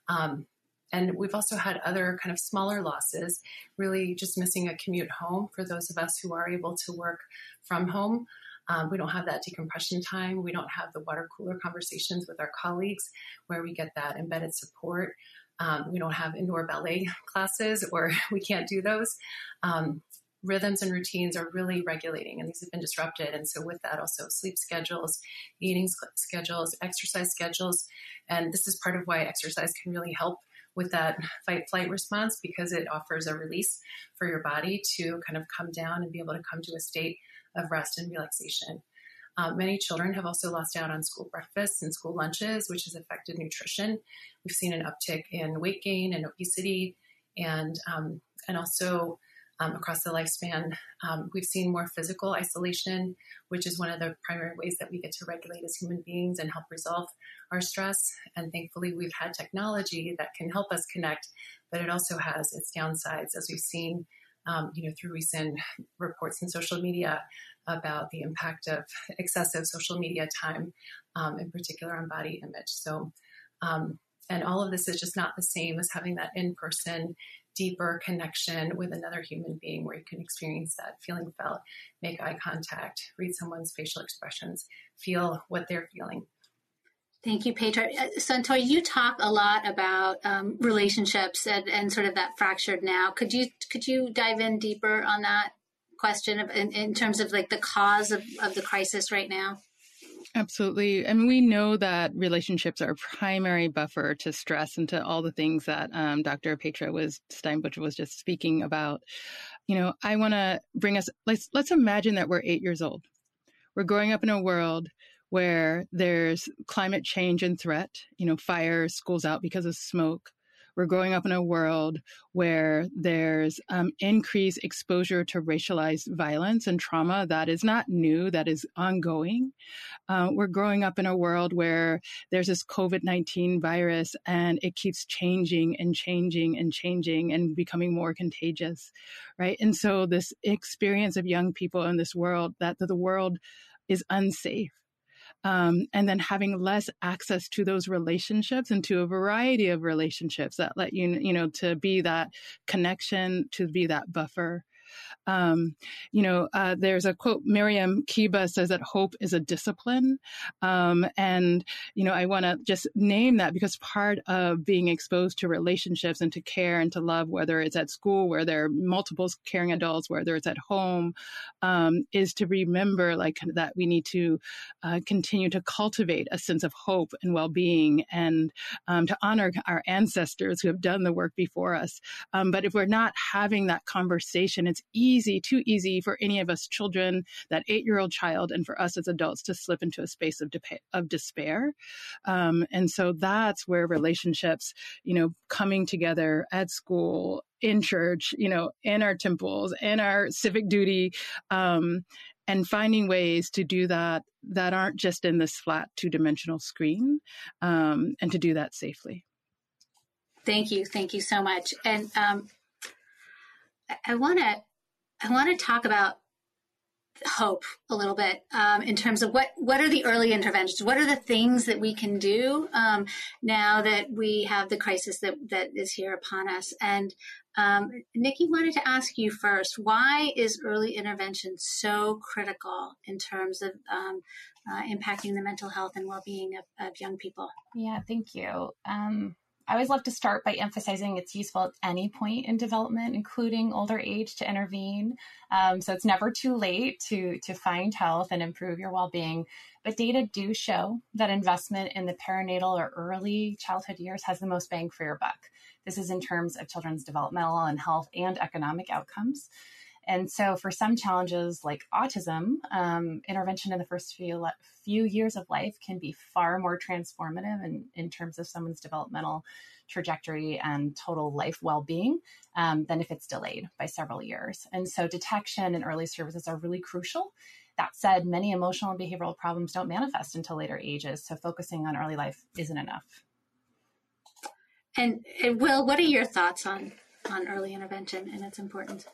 Um, and we've also had other kind of smaller losses, really just missing a commute home for those of us who are able to work from home. Um, we don't have that decompression time. We don't have the water cooler conversations with our colleagues where we get that embedded support. Um, we don't have indoor ballet classes or we can't do those. Um, rhythms and routines are really regulating and these have been disrupted. And so, with that, also sleep schedules, eating schedules, exercise schedules. And this is part of why exercise can really help with that fight flight response because it offers a release for your body to kind of come down and be able to come to a state of rest and relaxation. Um, many children have also lost out on school breakfasts and school lunches, which has affected nutrition. We've seen an uptick in weight gain and obesity, and um, and also um, across the lifespan. Um, we've seen more physical isolation, which is one of the primary ways that we get to regulate as human beings and help resolve our stress. And thankfully, we've had technology that can help us connect, but it also has its downsides, as we've seen, um, you know, through recent reports in social media about the impact of excessive social media time, um, in particular on body image. So. Um, and all of this is just not the same as having that in person deeper connection with another human being where you can experience that feeling felt, make eye contact, read someone's facial expressions, feel what they're feeling. Thank you, Petra. Uh, Santoy, you talk a lot about um, relationships and, and, sort of that fractured now. Could you could you dive in deeper on that question of, in, in terms of like the cause of, of the crisis right now? Absolutely. And we know that relationships are a primary buffer to stress and to all the things that um, Dr. Petra was Steinbuch was just speaking about. You know, I want to bring us. Let's let's imagine that we're eight years old. We're growing up in a world where there's climate change and threat. You know, fire, schools out because of smoke. We're growing up in a world where there's um, increased exposure to racialized violence and trauma that is not new, that is ongoing. Uh, we're growing up in a world where there's this COVID 19 virus and it keeps changing and changing and changing and becoming more contagious, right? And so, this experience of young people in this world that the world is unsafe um, and then having less access to those relationships and to a variety of relationships that let you you know to be that connection to be that buffer Um, you know, uh, there's a quote, Mariame Kaba says that hope is a discipline. Um, and, you know, I want to just name that because part of being exposed to relationships and to care and to love, whether it's at school, where there are multiple caring adults, whether it's at home, um, is to remember like that we need to uh, continue to cultivate a sense of hope and well-being and um, to honor our ancestors who have done the work before us. Um, but if we're not having that conversation, it's easy, too easy for any of us children, that eight-year-old child, and for us as adults to slip into a space of, de- of despair. Um, and so that's where relationships, you know, coming together at school, in church, you know, in our temples, in our civic duty, um, and finding ways to do that that aren't just in this flat two dimensional screen, um, and to do that safely. Thank you, thank you so much. And um, I want to I want to talk about hope a little bit um, in terms of what what are the early interventions? What are the things that we can do um, now that we have the crisis that that is here upon us? And um, nikki wanted to ask you first why is early intervention so critical in terms of um, uh, impacting the mental health and well-being of, of young people? Yeah thank you. Um, I always love to start by emphasizing it's useful at any point in development, including older age, to intervene. Um, so it's never too late to to find health and improve your well being. But data do show that investment in the perinatal or early childhood years has the most bang for your buck. This is in terms of children's developmental and health and economic outcomes. And so, for some challenges like autism, um, intervention in the first few few years of life can be far more transformative in, in terms of someone's developmental trajectory and total life well being um, than if it's delayed by several years. And so, detection and early services are really crucial. That said, many emotional and behavioral problems don't manifest until later ages, so focusing on early life isn't enough. And, and Will, what are your thoughts on on early intervention and its importance?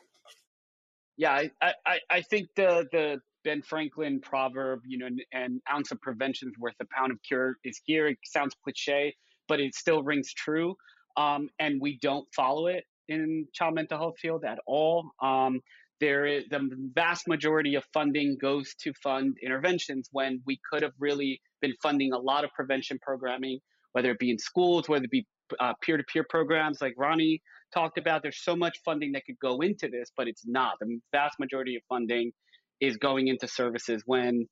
Yeah, I, I, I think the the Ben Franklin proverb, you know, an ounce of prevention is worth a pound of cure is here. It sounds cliche, but it still rings true. Um, and we don't follow it in child mental health field at all. Um, there is the vast majority of funding goes to fund interventions when we could have really been funding a lot of prevention programming, whether it be in schools, whether it be uh, peer-to-peer programs like Ronnie talked about. There's so much funding that could go into this, but it's not. The vast majority of funding is going into services when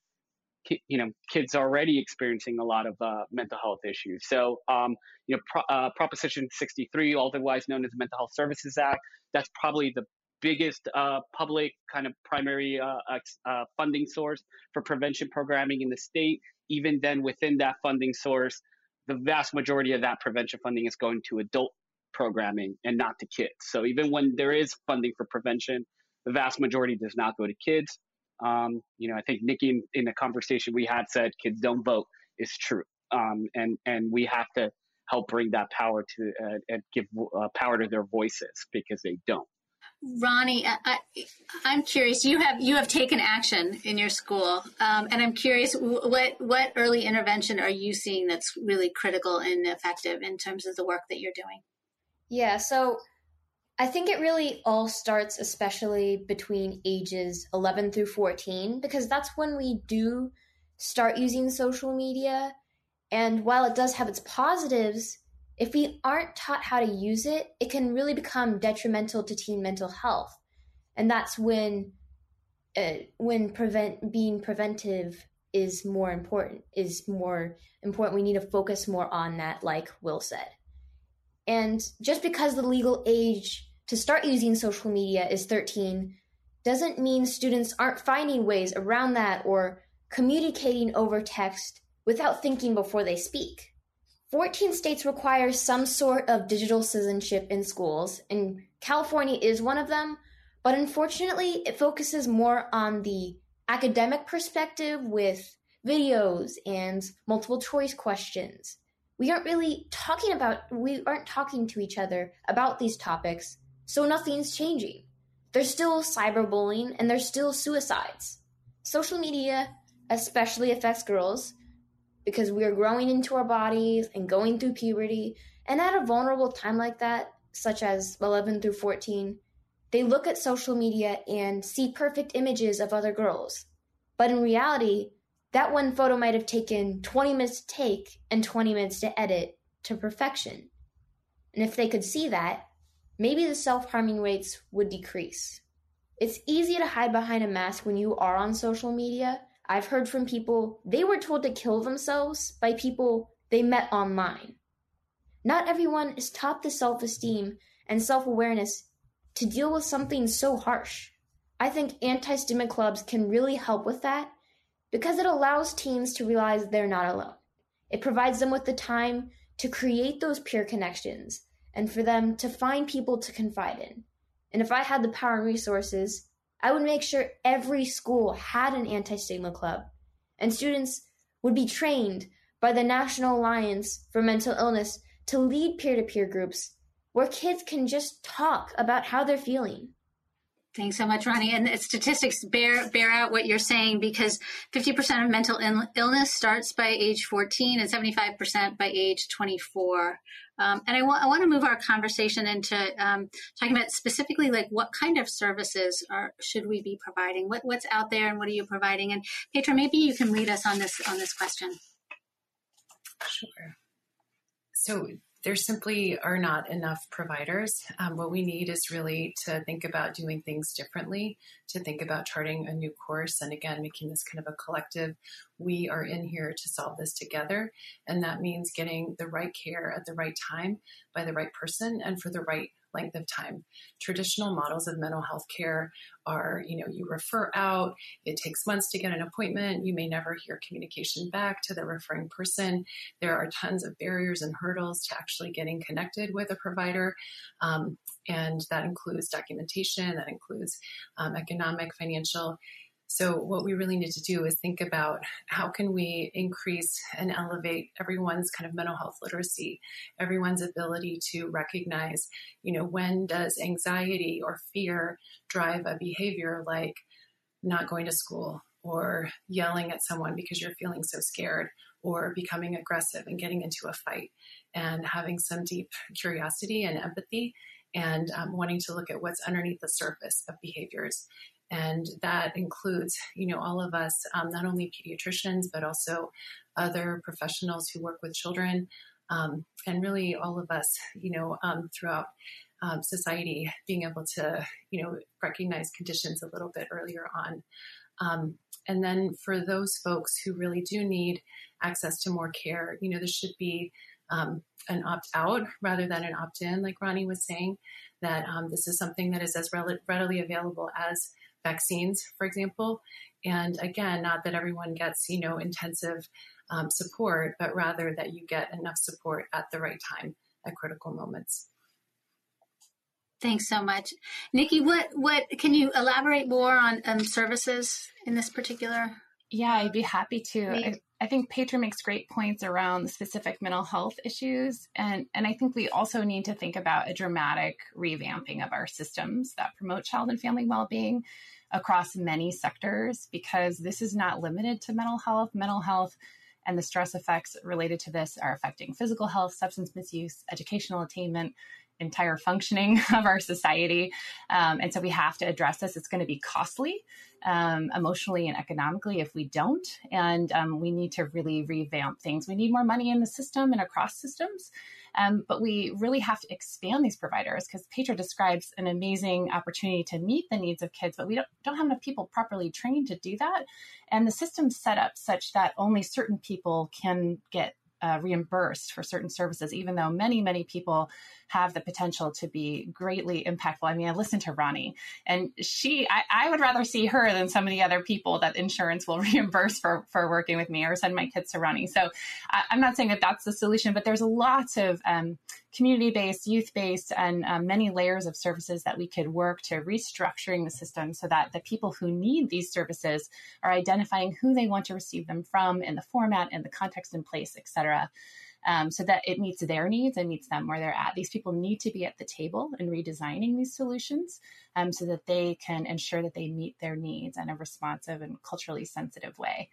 you know kids are already experiencing a lot of uh, mental health issues. So um, you know Pro, uh, Proposition 63, otherwise known as the Mental Health Services Act, that's probably the biggest uh, public kind of primary uh, uh, funding source for prevention programming in the state. Even then, within that funding source, the vast majority of that prevention funding is going to adult programming and not to kids. So even when there is funding for prevention, the vast majority does not go to kids. Um, you know, I think Nikki in, in, the conversation we had said kids don't vote is true. Um, and, and we have to help bring that power to uh, and give uh, power to their voices because they don't. Ronnie, I, am curious. You have you have taken action in your school, um, and I'm curious what what early intervention are you seeing that's really critical and effective in terms of the work that you're doing? Yeah, so I think it really all starts, especially between ages 11 through 14, because that's when we do start using social media. And while it does have its positives, if we aren't taught how to use it, it can really become detrimental to teen mental health. And that's when uh, when prevent being preventive is more important is more important we need to focus more on that like will said and just because the legal age to start using social media is 13 doesn't mean students aren't finding ways around that or communicating over text without thinking before they speak 14 states require some sort of digital citizenship in schools, and California is one of them, but unfortunately, it focuses more on the academic perspective with videos and multiple choice questions. We aren't really talking about, we aren't talking to each other about these topics, so nothing's changing. There's still cyberbullying and there's still suicides. Social media especially affects girls because we are growing into our bodies and going through puberty. And at a vulnerable time like that, such as 11 through 14, they look at social media and see perfect images of other girls. But in reality, that one photo might have taken 20 minutes to take and 20 minutes to edit to perfection. And if they could see that, maybe the self harming rates would decrease. It's easy to hide behind a mask when you are on social media. I've heard from people they were told to kill themselves by people they met online. Not everyone is taught the self esteem and self awareness to deal with something so harsh. I think anti stigma clubs can really help with that because it allows teens to realize they're not alone. It provides them with the time to create those peer connections and for them to find people to confide in. And if I had the power and resources, I would make sure every school had an anti stigma club, and students would be trained by the National Alliance for Mental Illness to lead peer to peer groups where kids can just talk about how they're feeling. Thanks so much, Ronnie. And statistics bear bear out what you're saying because 50% of mental il- illness starts by age 14 and 75% by age 24. Um, and I want I want to move our conversation into um, talking about specifically like what kind of services are should we be providing? What what's out there and what are you providing? And Petra, maybe you can lead us on this on this question. Sure. So there simply are not enough providers. Um, what we need is really to think about doing things differently, to think about charting a new course, and again, making this kind of a collective. We are in here to solve this together. And that means getting the right care at the right time by the right person and for the right length of time. Traditional models of mental health care are, you know, you refer out, it takes months to get an appointment, you may never hear communication back to the referring person. There are tons of barriers and hurdles to actually getting connected with a provider. Um, and that includes documentation, that includes um, economic, financial. So what we really need to do is think about how can we increase and elevate everyone's kind of mental health literacy, everyone's ability to recognize, you know, when does anxiety or fear drive a behavior like not going to school or yelling at someone because you're feeling so scared or becoming aggressive and getting into a fight and having some deep curiosity and empathy and um, wanting to look at what's underneath the surface of behaviors and that includes you know all of us um, not only pediatricians but also other professionals who work with children um, and really all of us you know um, throughout um, society being able to you know recognize conditions a little bit earlier on. Um, and then for those folks who really do need access to more care you know this should be um, an opt out rather than an opt in like ronnie was saying that this is something that is as readily available as vaccines, for example. And again, not that everyone gets, you know, intensive um, support, but rather that you get enough support at the right time at critical moments. Thanks so much, Nikki. What what can you elaborate more on um, services in this particular? Yeah, I'd be happy to. I, I, think Petra makes great points around specific mental health issues, and and I think we also need to think about a dramatic revamping of our systems that promote child and family well being across many sectors because this is not limited to mental health. Mental health and the stress effects related to this are affecting physical health, substance misuse, educational attainment, entire functioning of our society. Um, and so we have to address this. It's going to be costly um, emotionally and economically if we don't. And um, we need to really revamp things. We need more money in the system and across systems. Um, but we really have to expand these providers because Petra describes an amazing opportunity to meet the needs of kids, but we don't, don't have enough people properly trained to do that. And the system's set up such that only certain people can get uh, reimbursed for certain services, even though many, many people have the potential to be greatly impactful. I mean, I listened to Ronnie, and she, I, I, would rather see her than some of the other people that insurance will reimburse for for working with me or send my kids to Ronnie. So I, am not saying that that's the solution, but there's lots of um, community based, youth based, and um, many layers of services that we could work to restructuring the system so that the people who need these services are identifying who they want to receive them from in the format and the context in place, et cetera um, so that it meets their needs and meets them where they're at. These people need to be at the table in redesigning these solutions um, so that they can ensure that they meet their needs in a responsive and culturally sensitive way.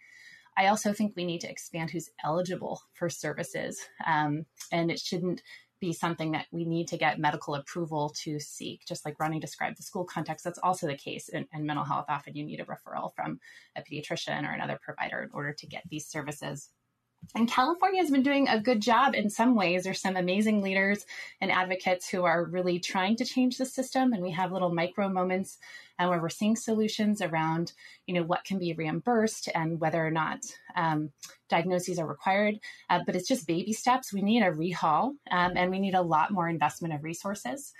I also think we need to expand who's eligible for services, um, and it shouldn't be something that we need to get medical approval to seek. Just like Ronnie described the school context, that's also the case in, in mental health. Often you need a referral from a pediatrician or another provider in order to get these services. And California has been doing a good job in some ways. There's some amazing leaders and advocates who are really trying to change the system. And we have little micro moments uh, where we're seeing solutions around, you know, what can be reimbursed and whether or not um, diagnoses are required. Uh, but it's just baby steps. We need a rehaul um, and we need a lot more investment of resources.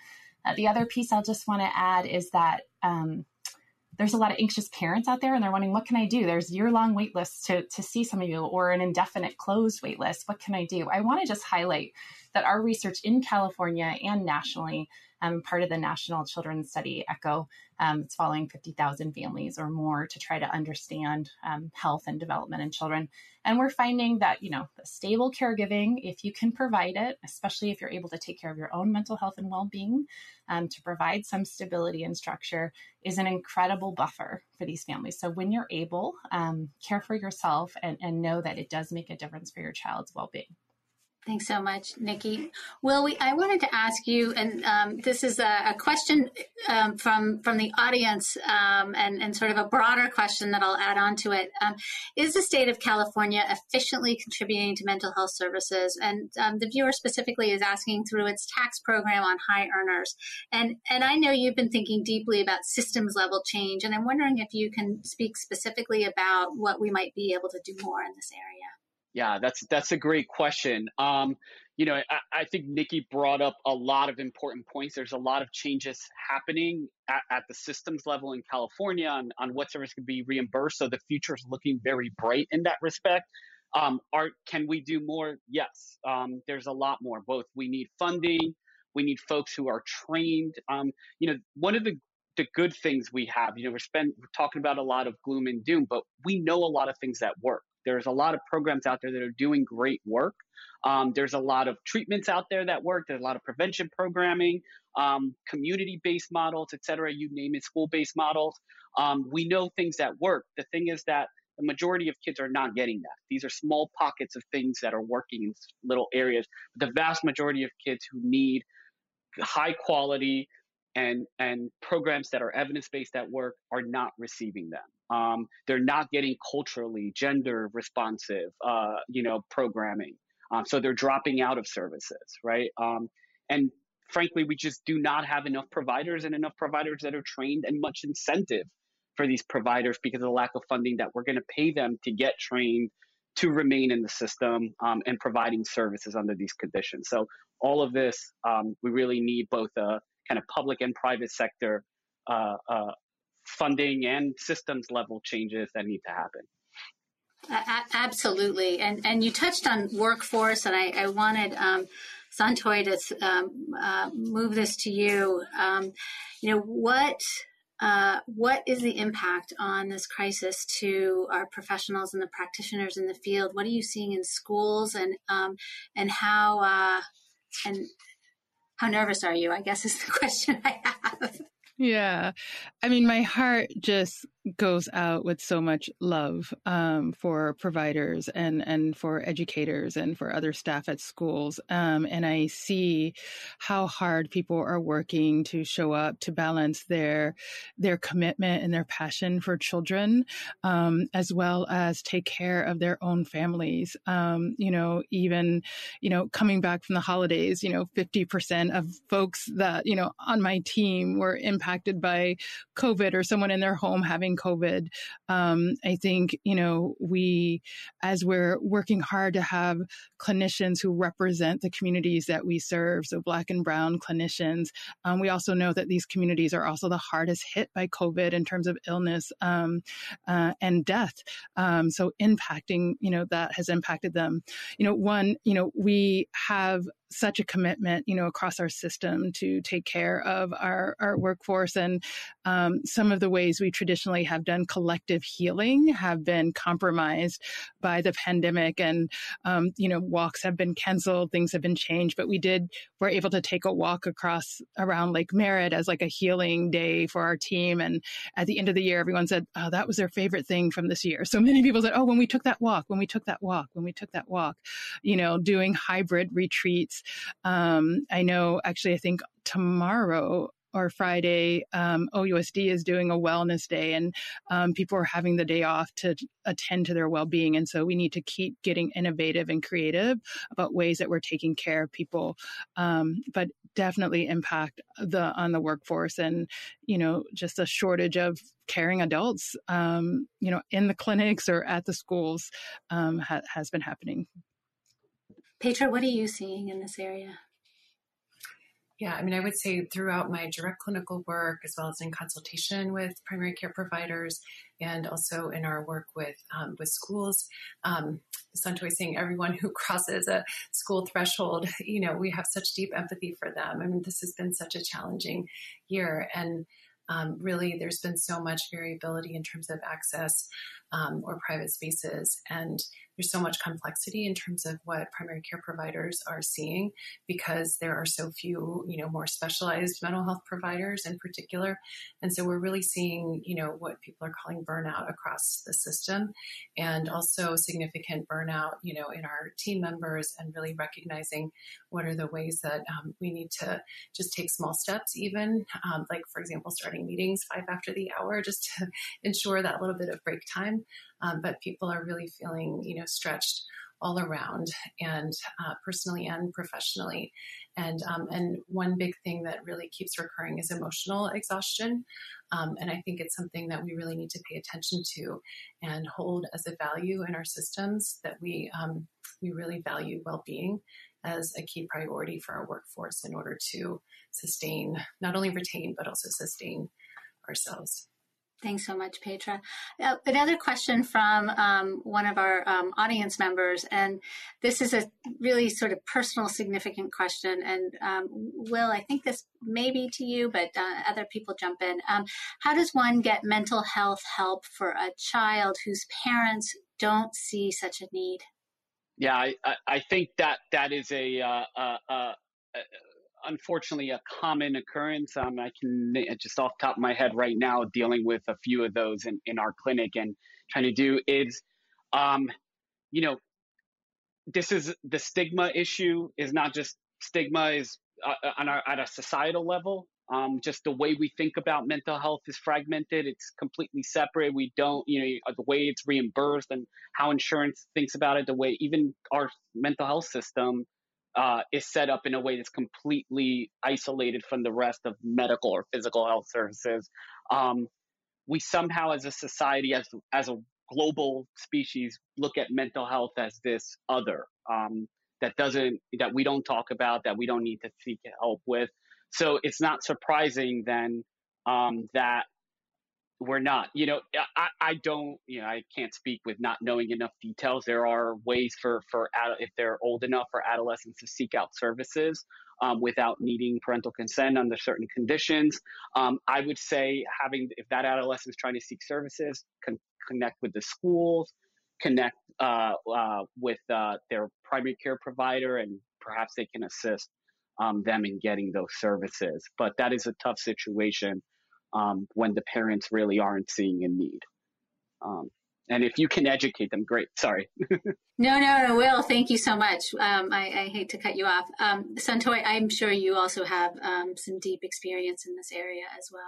Uh, the other piece I'll just want to add is that um, there's a lot of anxious parents out there and they're wondering, what can I do? There's year long wait lists to, to see some of you or an indefinite closed wait list. What can I do? I want to just highlight that our research in California and nationally um, part of the National Children's Study ECHO. Um, it's following 50,000 families or more to try to understand um, health and development in children. And we're finding that, you know, stable caregiving, if you can provide it, especially if you're able to take care of your own mental health and well being, um, to provide some stability and structure is an incredible buffer for these families. So when you're able, um, care for yourself and, and know that it does make a difference for your child's well being. Thanks so much, Nikki. Will, we, I wanted to ask you, and um, this is a, a question um, from from the audience, um, and, and sort of a broader question that I'll add on to it. Um, is the state of California efficiently contributing to mental health services? And um, the viewer specifically is asking through its tax program on high earners. And and I know you've been thinking deeply about systems level change, and I'm wondering if you can speak specifically about what we might be able to do more in this area. Yeah, that's that's a great question. Um, you know, I, I, think Nikki brought up a lot of important points. There's a lot of changes happening at, at the systems level in California on, on what service can be reimbursed. So the future is looking very bright in that respect. Um, are can we do more? Yes. Um, there's a lot more. Both we need funding, we need folks who are trained. Um, you know, one of the the good things we have, you know, we're spend we're talking about a lot of gloom and doom, but we know a lot of things that work. There's a lot of programs out there that are doing great work. Um, there's a lot of treatments out there that work. There's a lot of prevention programming, um, community-based models, et cetera. You name it, school-based models. Um, we know things that work. The thing is that the majority of kids are not getting that. These are small pockets of things that are working in little areas. But the vast majority of kids who need high quality and and programs that are evidence based at work are not receiving them. Um, they're not getting culturally gender responsive, uh, you know, programming. Um, so they're dropping out of services, right? Um, and frankly, we just do not have enough providers and enough providers that are trained and much incentive for these providers because of the lack of funding that we're going to pay them to get trained to remain in the system um, and providing services under these conditions. So all of this, um, we really need both a kind of public and private sector uh, uh, funding and systems level changes that need to happen. absolutely, and and you touched on workforce, and I, I wanted um, Santoy to um, uh, move this to you. Um, you know what. Uh, what is the impact on this crisis to our professionals and the practitioners in the field? What are you seeing in schools, and um, and how uh, and how nervous are you? I guess is the question I have. Yeah. I mean, my heart just goes out with so much love um, for providers and, and for educators and for other staff at schools. Um, and I see how hard people are working to show up to balance their, their commitment and their passion for children, um, as well as take care of their own families. Um, you know, even, you know, coming back from the holidays, you know, 50% of folks that, you know, on my team were impacted by COVID or someone in their home having COVID. Um, I think, you know, we, as we're working hard to have clinicians who represent the communities that we serve, so Black and Brown clinicians, um, we also know that these communities are also the hardest hit by COVID in terms of illness um, uh, and death. Um, so impacting, you know, that has impacted them. You know, one, you know, we have such a commitment, you know, across our system to take care of our, our workforce. And um, some of the ways we traditionally have done collective healing have been compromised by the pandemic. And, um, you know, walks have been canceled, things have been changed, but we did, were able to take a walk across around Lake Merritt as like a healing day for our team. And at the end of the year, everyone said, oh, that was their favorite thing from this year. So many people said, oh, when we took that walk, when we took that walk, when we took that walk, you know, doing hybrid retreats Um, I know, actually, I think tomorrow or Friday, um, OUSD is doing a wellness day, and um, people are having the day off to attend to their well being. And so we need to keep getting innovative and creative about ways that we're taking care of people, um, but definitely impact the on the workforce and you know just a shortage of caring adults, um, you know, in the clinics or at the schools um, ha- has been happening. Petra, what are you seeing in this area? Yeah, I mean, I would say throughout my direct clinical work, as well as in consultation with primary care providers, and also in our work with um, with schools, um, Santoy saying everyone who crosses a school threshold, you know, we have such deep empathy for them. I mean, this has been such a challenging year, and um, really, there's been so much variability in terms of access um, or private spaces, and there's so much complexity in terms of what primary care providers are seeing because there are so few, you know, more specialized mental health providers in particular. And so we're really seeing, you know, what people are calling burnout across the system and also significant burnout, you know, in our team members and really recognizing what are the ways that um, we need to just take small steps, even um, like, for example, starting meetings five after the hour just to ensure that little bit of break time um, but people are really feeling, you know, stretched all around and uh, personally and professionally. And, um, and one big thing that really keeps recurring is emotional exhaustion. Um, and I think it's something that we really need to pay attention to and hold as a value in our systems that we, um, we really value well-being as a key priority for our workforce in order to sustain, not only retain, but also sustain ourselves. Thanks so much, Petra. Uh, another question from um, one of our um, audience members, and this is a really sort of personal, significant question. And um, Will, I think this may be to you, but uh, other people jump in. Um, how does one get mental health help for a child whose parents don't see such a need? Yeah, I, I think that that is a, uh, uh, uh unfortunately a common occurrence. Um, I can just off top of my head right now dealing with a few of those in, in our clinic and trying to do is, um, you know, this is the stigma issue is not just stigma is uh, uh, on our, at a societal level. Um, just the way we think about mental health is fragmented. It's completely separate. We don't, you know, the way it's reimbursed and how insurance thinks about it, the way even our mental health system uh, is set up in a way that's completely isolated from the rest of medical or physical health services. Um, we somehow, as a society, as as a global species, look at mental health as this other um, that doesn't that we don't talk about, that we don't need to seek help with. So it's not surprising then um, that we're not. You know, I, I don't. You know, I can't speak with not knowing enough details. There are ways for for if they're old enough for adolescents to seek out services um, without needing parental consent under certain conditions. Um, I would say having if that adolescent is trying to seek services, con- connect with the schools, connect uh, uh, with uh, their primary care provider, and perhaps they can assist um, them in getting those services. But that is a tough situation um, when the parents really aren't seeing a need. Um, and if you can educate them, great. Sorry. no, no, no, Will, thank you so much. Um, I, I, hate to cut you off. Um, Santoy, I'm sure you also have um, some deep experience in this area as well.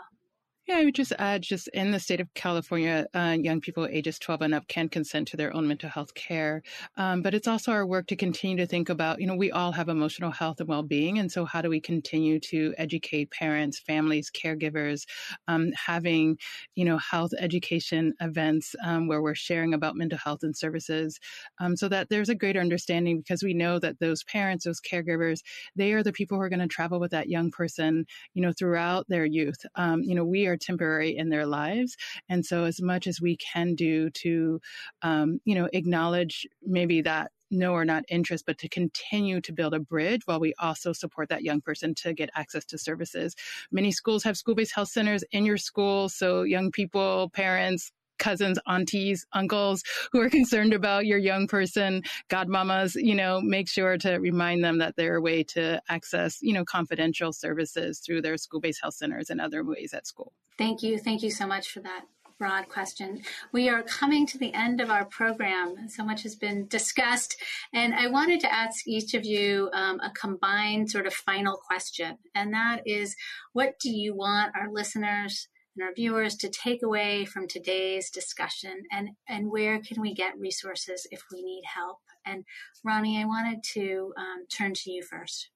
Yeah, I would just add just in the state of California, uh, young people ages 12 and up can consent to their own mental health care. Um, but it's also our work to continue to think about, you know, we all have emotional health and well being. And so, how do we continue to educate parents, families, caregivers, um, having, you know, health education events um, where we're sharing about mental health and services um, so that there's a greater understanding because we know that those parents, those caregivers, they are the people who are going to travel with that young person, you know, throughout their youth. Um, you know, we are temporary in their lives. And so, as much as we can do to, um, you know, acknowledge maybe that no or not interest, but to continue to build a bridge while we also support that young person to get access to services. Many schools have school based health centers in your school. So young people, parents, cousins, aunties, uncles who are concerned about your young person, godmamas, you know, make sure to remind them that there are way to access, you know, confidential services through their school-based health centers and other ways at school. Thank you. Thank you so much for that. broad question. We are coming to the end of our program. So much has been discussed. And I wanted to ask each of you um, a combined sort of final question. And that is what do you want our listeners and our viewers to take away from today's discussion? And, and where can we get resources if we need help? And Ronnie, I wanted to um, turn to you first.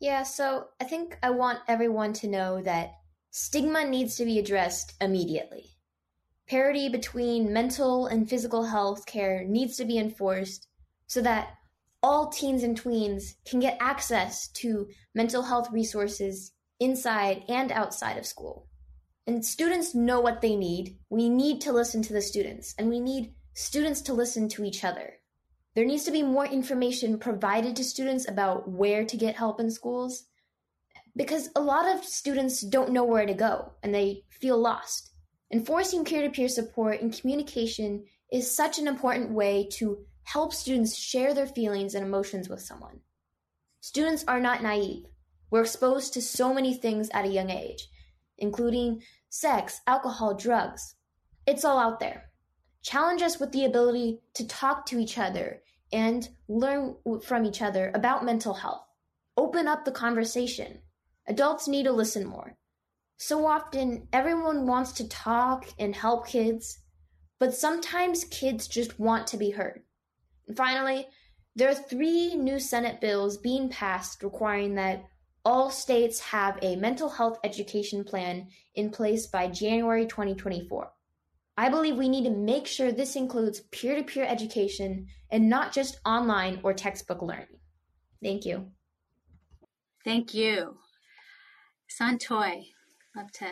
Yeah, so I think I want everyone to know that stigma needs to be addressed immediately. Parity between mental and physical health care needs to be enforced so that all teens and tweens can get access to mental health resources inside and outside of school. And students know what they need. We need to listen to the students, and we need students to listen to each other. There needs to be more information provided to students about where to get help in schools because a lot of students don't know where to go and they feel lost. Enforcing peer to peer support and communication is such an important way to help students share their feelings and emotions with someone. Students are not naive. We're exposed to so many things at a young age, including sex, alcohol, drugs. It's all out there. Challenge us with the ability to talk to each other and learn from each other about mental health. Open up the conversation. Adults need to listen more. So often, everyone wants to talk and help kids, but sometimes kids just want to be heard. And finally, there are three new Senate bills being passed requiring that all states have a mental health education plan in place by January 2024. I believe we need to make sure this includes peer to peer education and not just online or textbook learning. Thank you. Thank you. Santoy, love to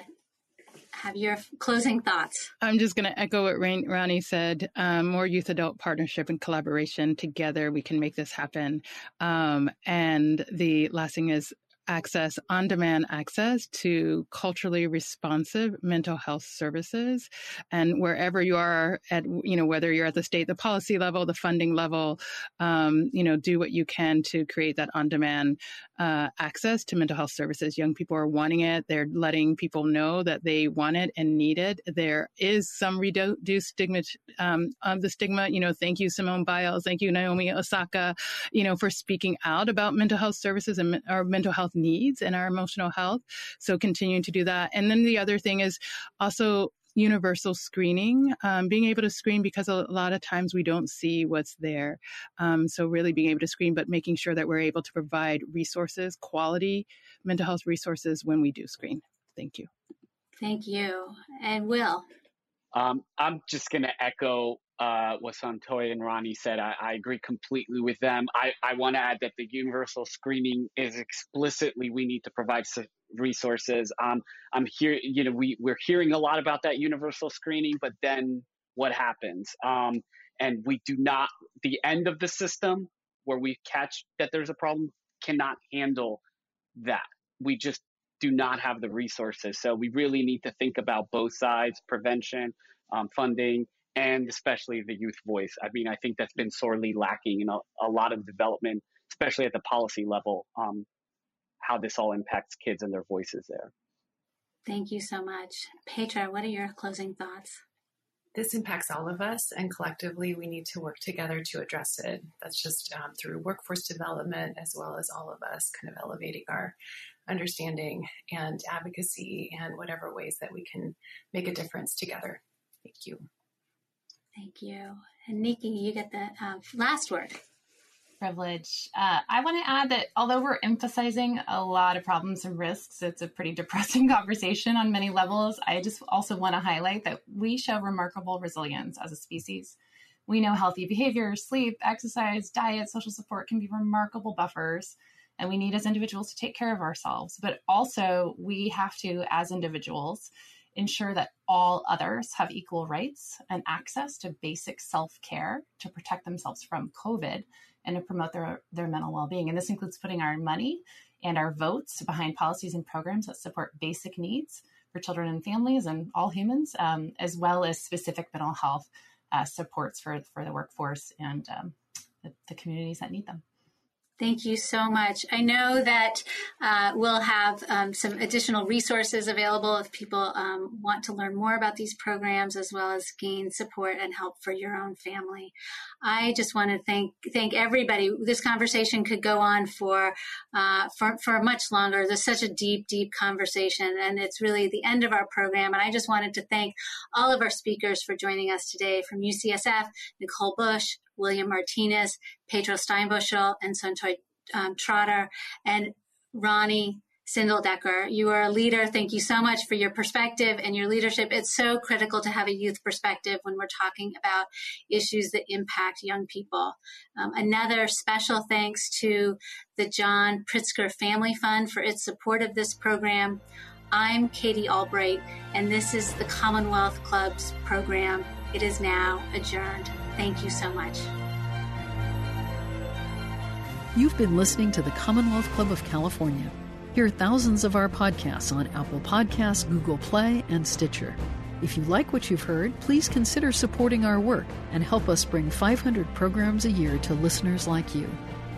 have your closing thoughts. I'm just going to echo what Rain, Ronnie said. Um, more youth adult partnership and collaboration. Together, we can make this happen. Um, and the last thing is access, on demand access to culturally responsive mental health services. And wherever you are at, you know, whether you're at the state, the policy level, the funding level, um, you know, do what you can to create that on demand uh, access to mental health services. Young people are wanting it. They're letting people know that they want it and need it. There is some reduced stigma um, of the stigma. You know, thank you, Simone Biles. Thank you, Naomi Osaka, you know, for speaking out about mental health services and our mental health needs and our emotional health. So continuing to do that. And then the other thing is also universal screening, um, being able to screen because a lot of times we don't see what's there. Um, so, really being able to screen, but making sure that we're able to provide resources, quality mental health resources when we do screen. Thank you. Thank you. And Will? Um, I'm just going to echo uh, what Santoy and Ronnie said. I, I agree completely with them. I, I want to add that the universal screening is explicitly we need to provide resources. Um, I'm here, you know, we, we're hearing a lot about that universal screening, but then what happens? Um, and we do not, the end of the system where we catch that there's a problem cannot handle that. We just do not have the resources. So we really need to think about both sides prevention, um, funding, and especially the youth voice. I mean, I think that's been sorely lacking in a, a lot of development, especially at the policy level. Um, how this all impacts kids and their voices there. Thank you so much. Petra, what are your closing thoughts? This impacts all of us, and collectively, we need to work together to address it. That's just um, through workforce development, as well as all of us kind of elevating our understanding and advocacy and whatever ways that we can make a difference together. Thank you. Thank you. And Nikki, you get the uh, last word privilege. Uh, I want to add that although we're emphasizing a lot of problems and risks, it's a pretty depressing conversation on many levels. I just also want to highlight that we show remarkable resilience as a species. We know healthy behavior, sleep, exercise, diet, social support can be remarkable buffers, and we need as individuals to take care of ourselves. But also, we have to, as individuals, ensure that all others have equal rights and access to basic self care to protect themselves from COVID and to promote their, their mental well being. And this includes putting our money and our votes behind policies and programs that support basic needs for children and families and all humans, um, as well as specific mental health uh, supports for, for the workforce and um, the, the communities that need them. Thank you so much. I know that uh, we'll have um, some additional resources available if people um, want to learn more about these programs, as well as gain support and help for your own family. I just want to thank thank everybody. This conversation could go on for uh, for for much longer. There's such a deep, deep conversation, and it's really the end of our program. And I just wanted to thank all of our speakers for joining us today from UCSF, Nicole Bush, William Martinez, Petra Steinbuchel, and Santoy um, Trotter, and Ronnie Sindeldecker. You are a leader. Thank you so much for your perspective and your leadership. It's so critical to have a youth perspective when we're talking about issues that impact young people. Um, another special thanks to the John Pritzker Family Fund for its support of this program. I'm Katie Albright, and this is the Commonwealth Club's program. It is now adjourned. Thank you so much. You've been listening to the Commonwealth Club of California. Hear thousands of our podcasts on Apple Podcasts, Google Play, and Stitcher. If you like what you've heard, please consider supporting our work and help us bring 500 programs a year to listeners like you.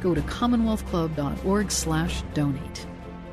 Go to commonwealthclub.org/donate.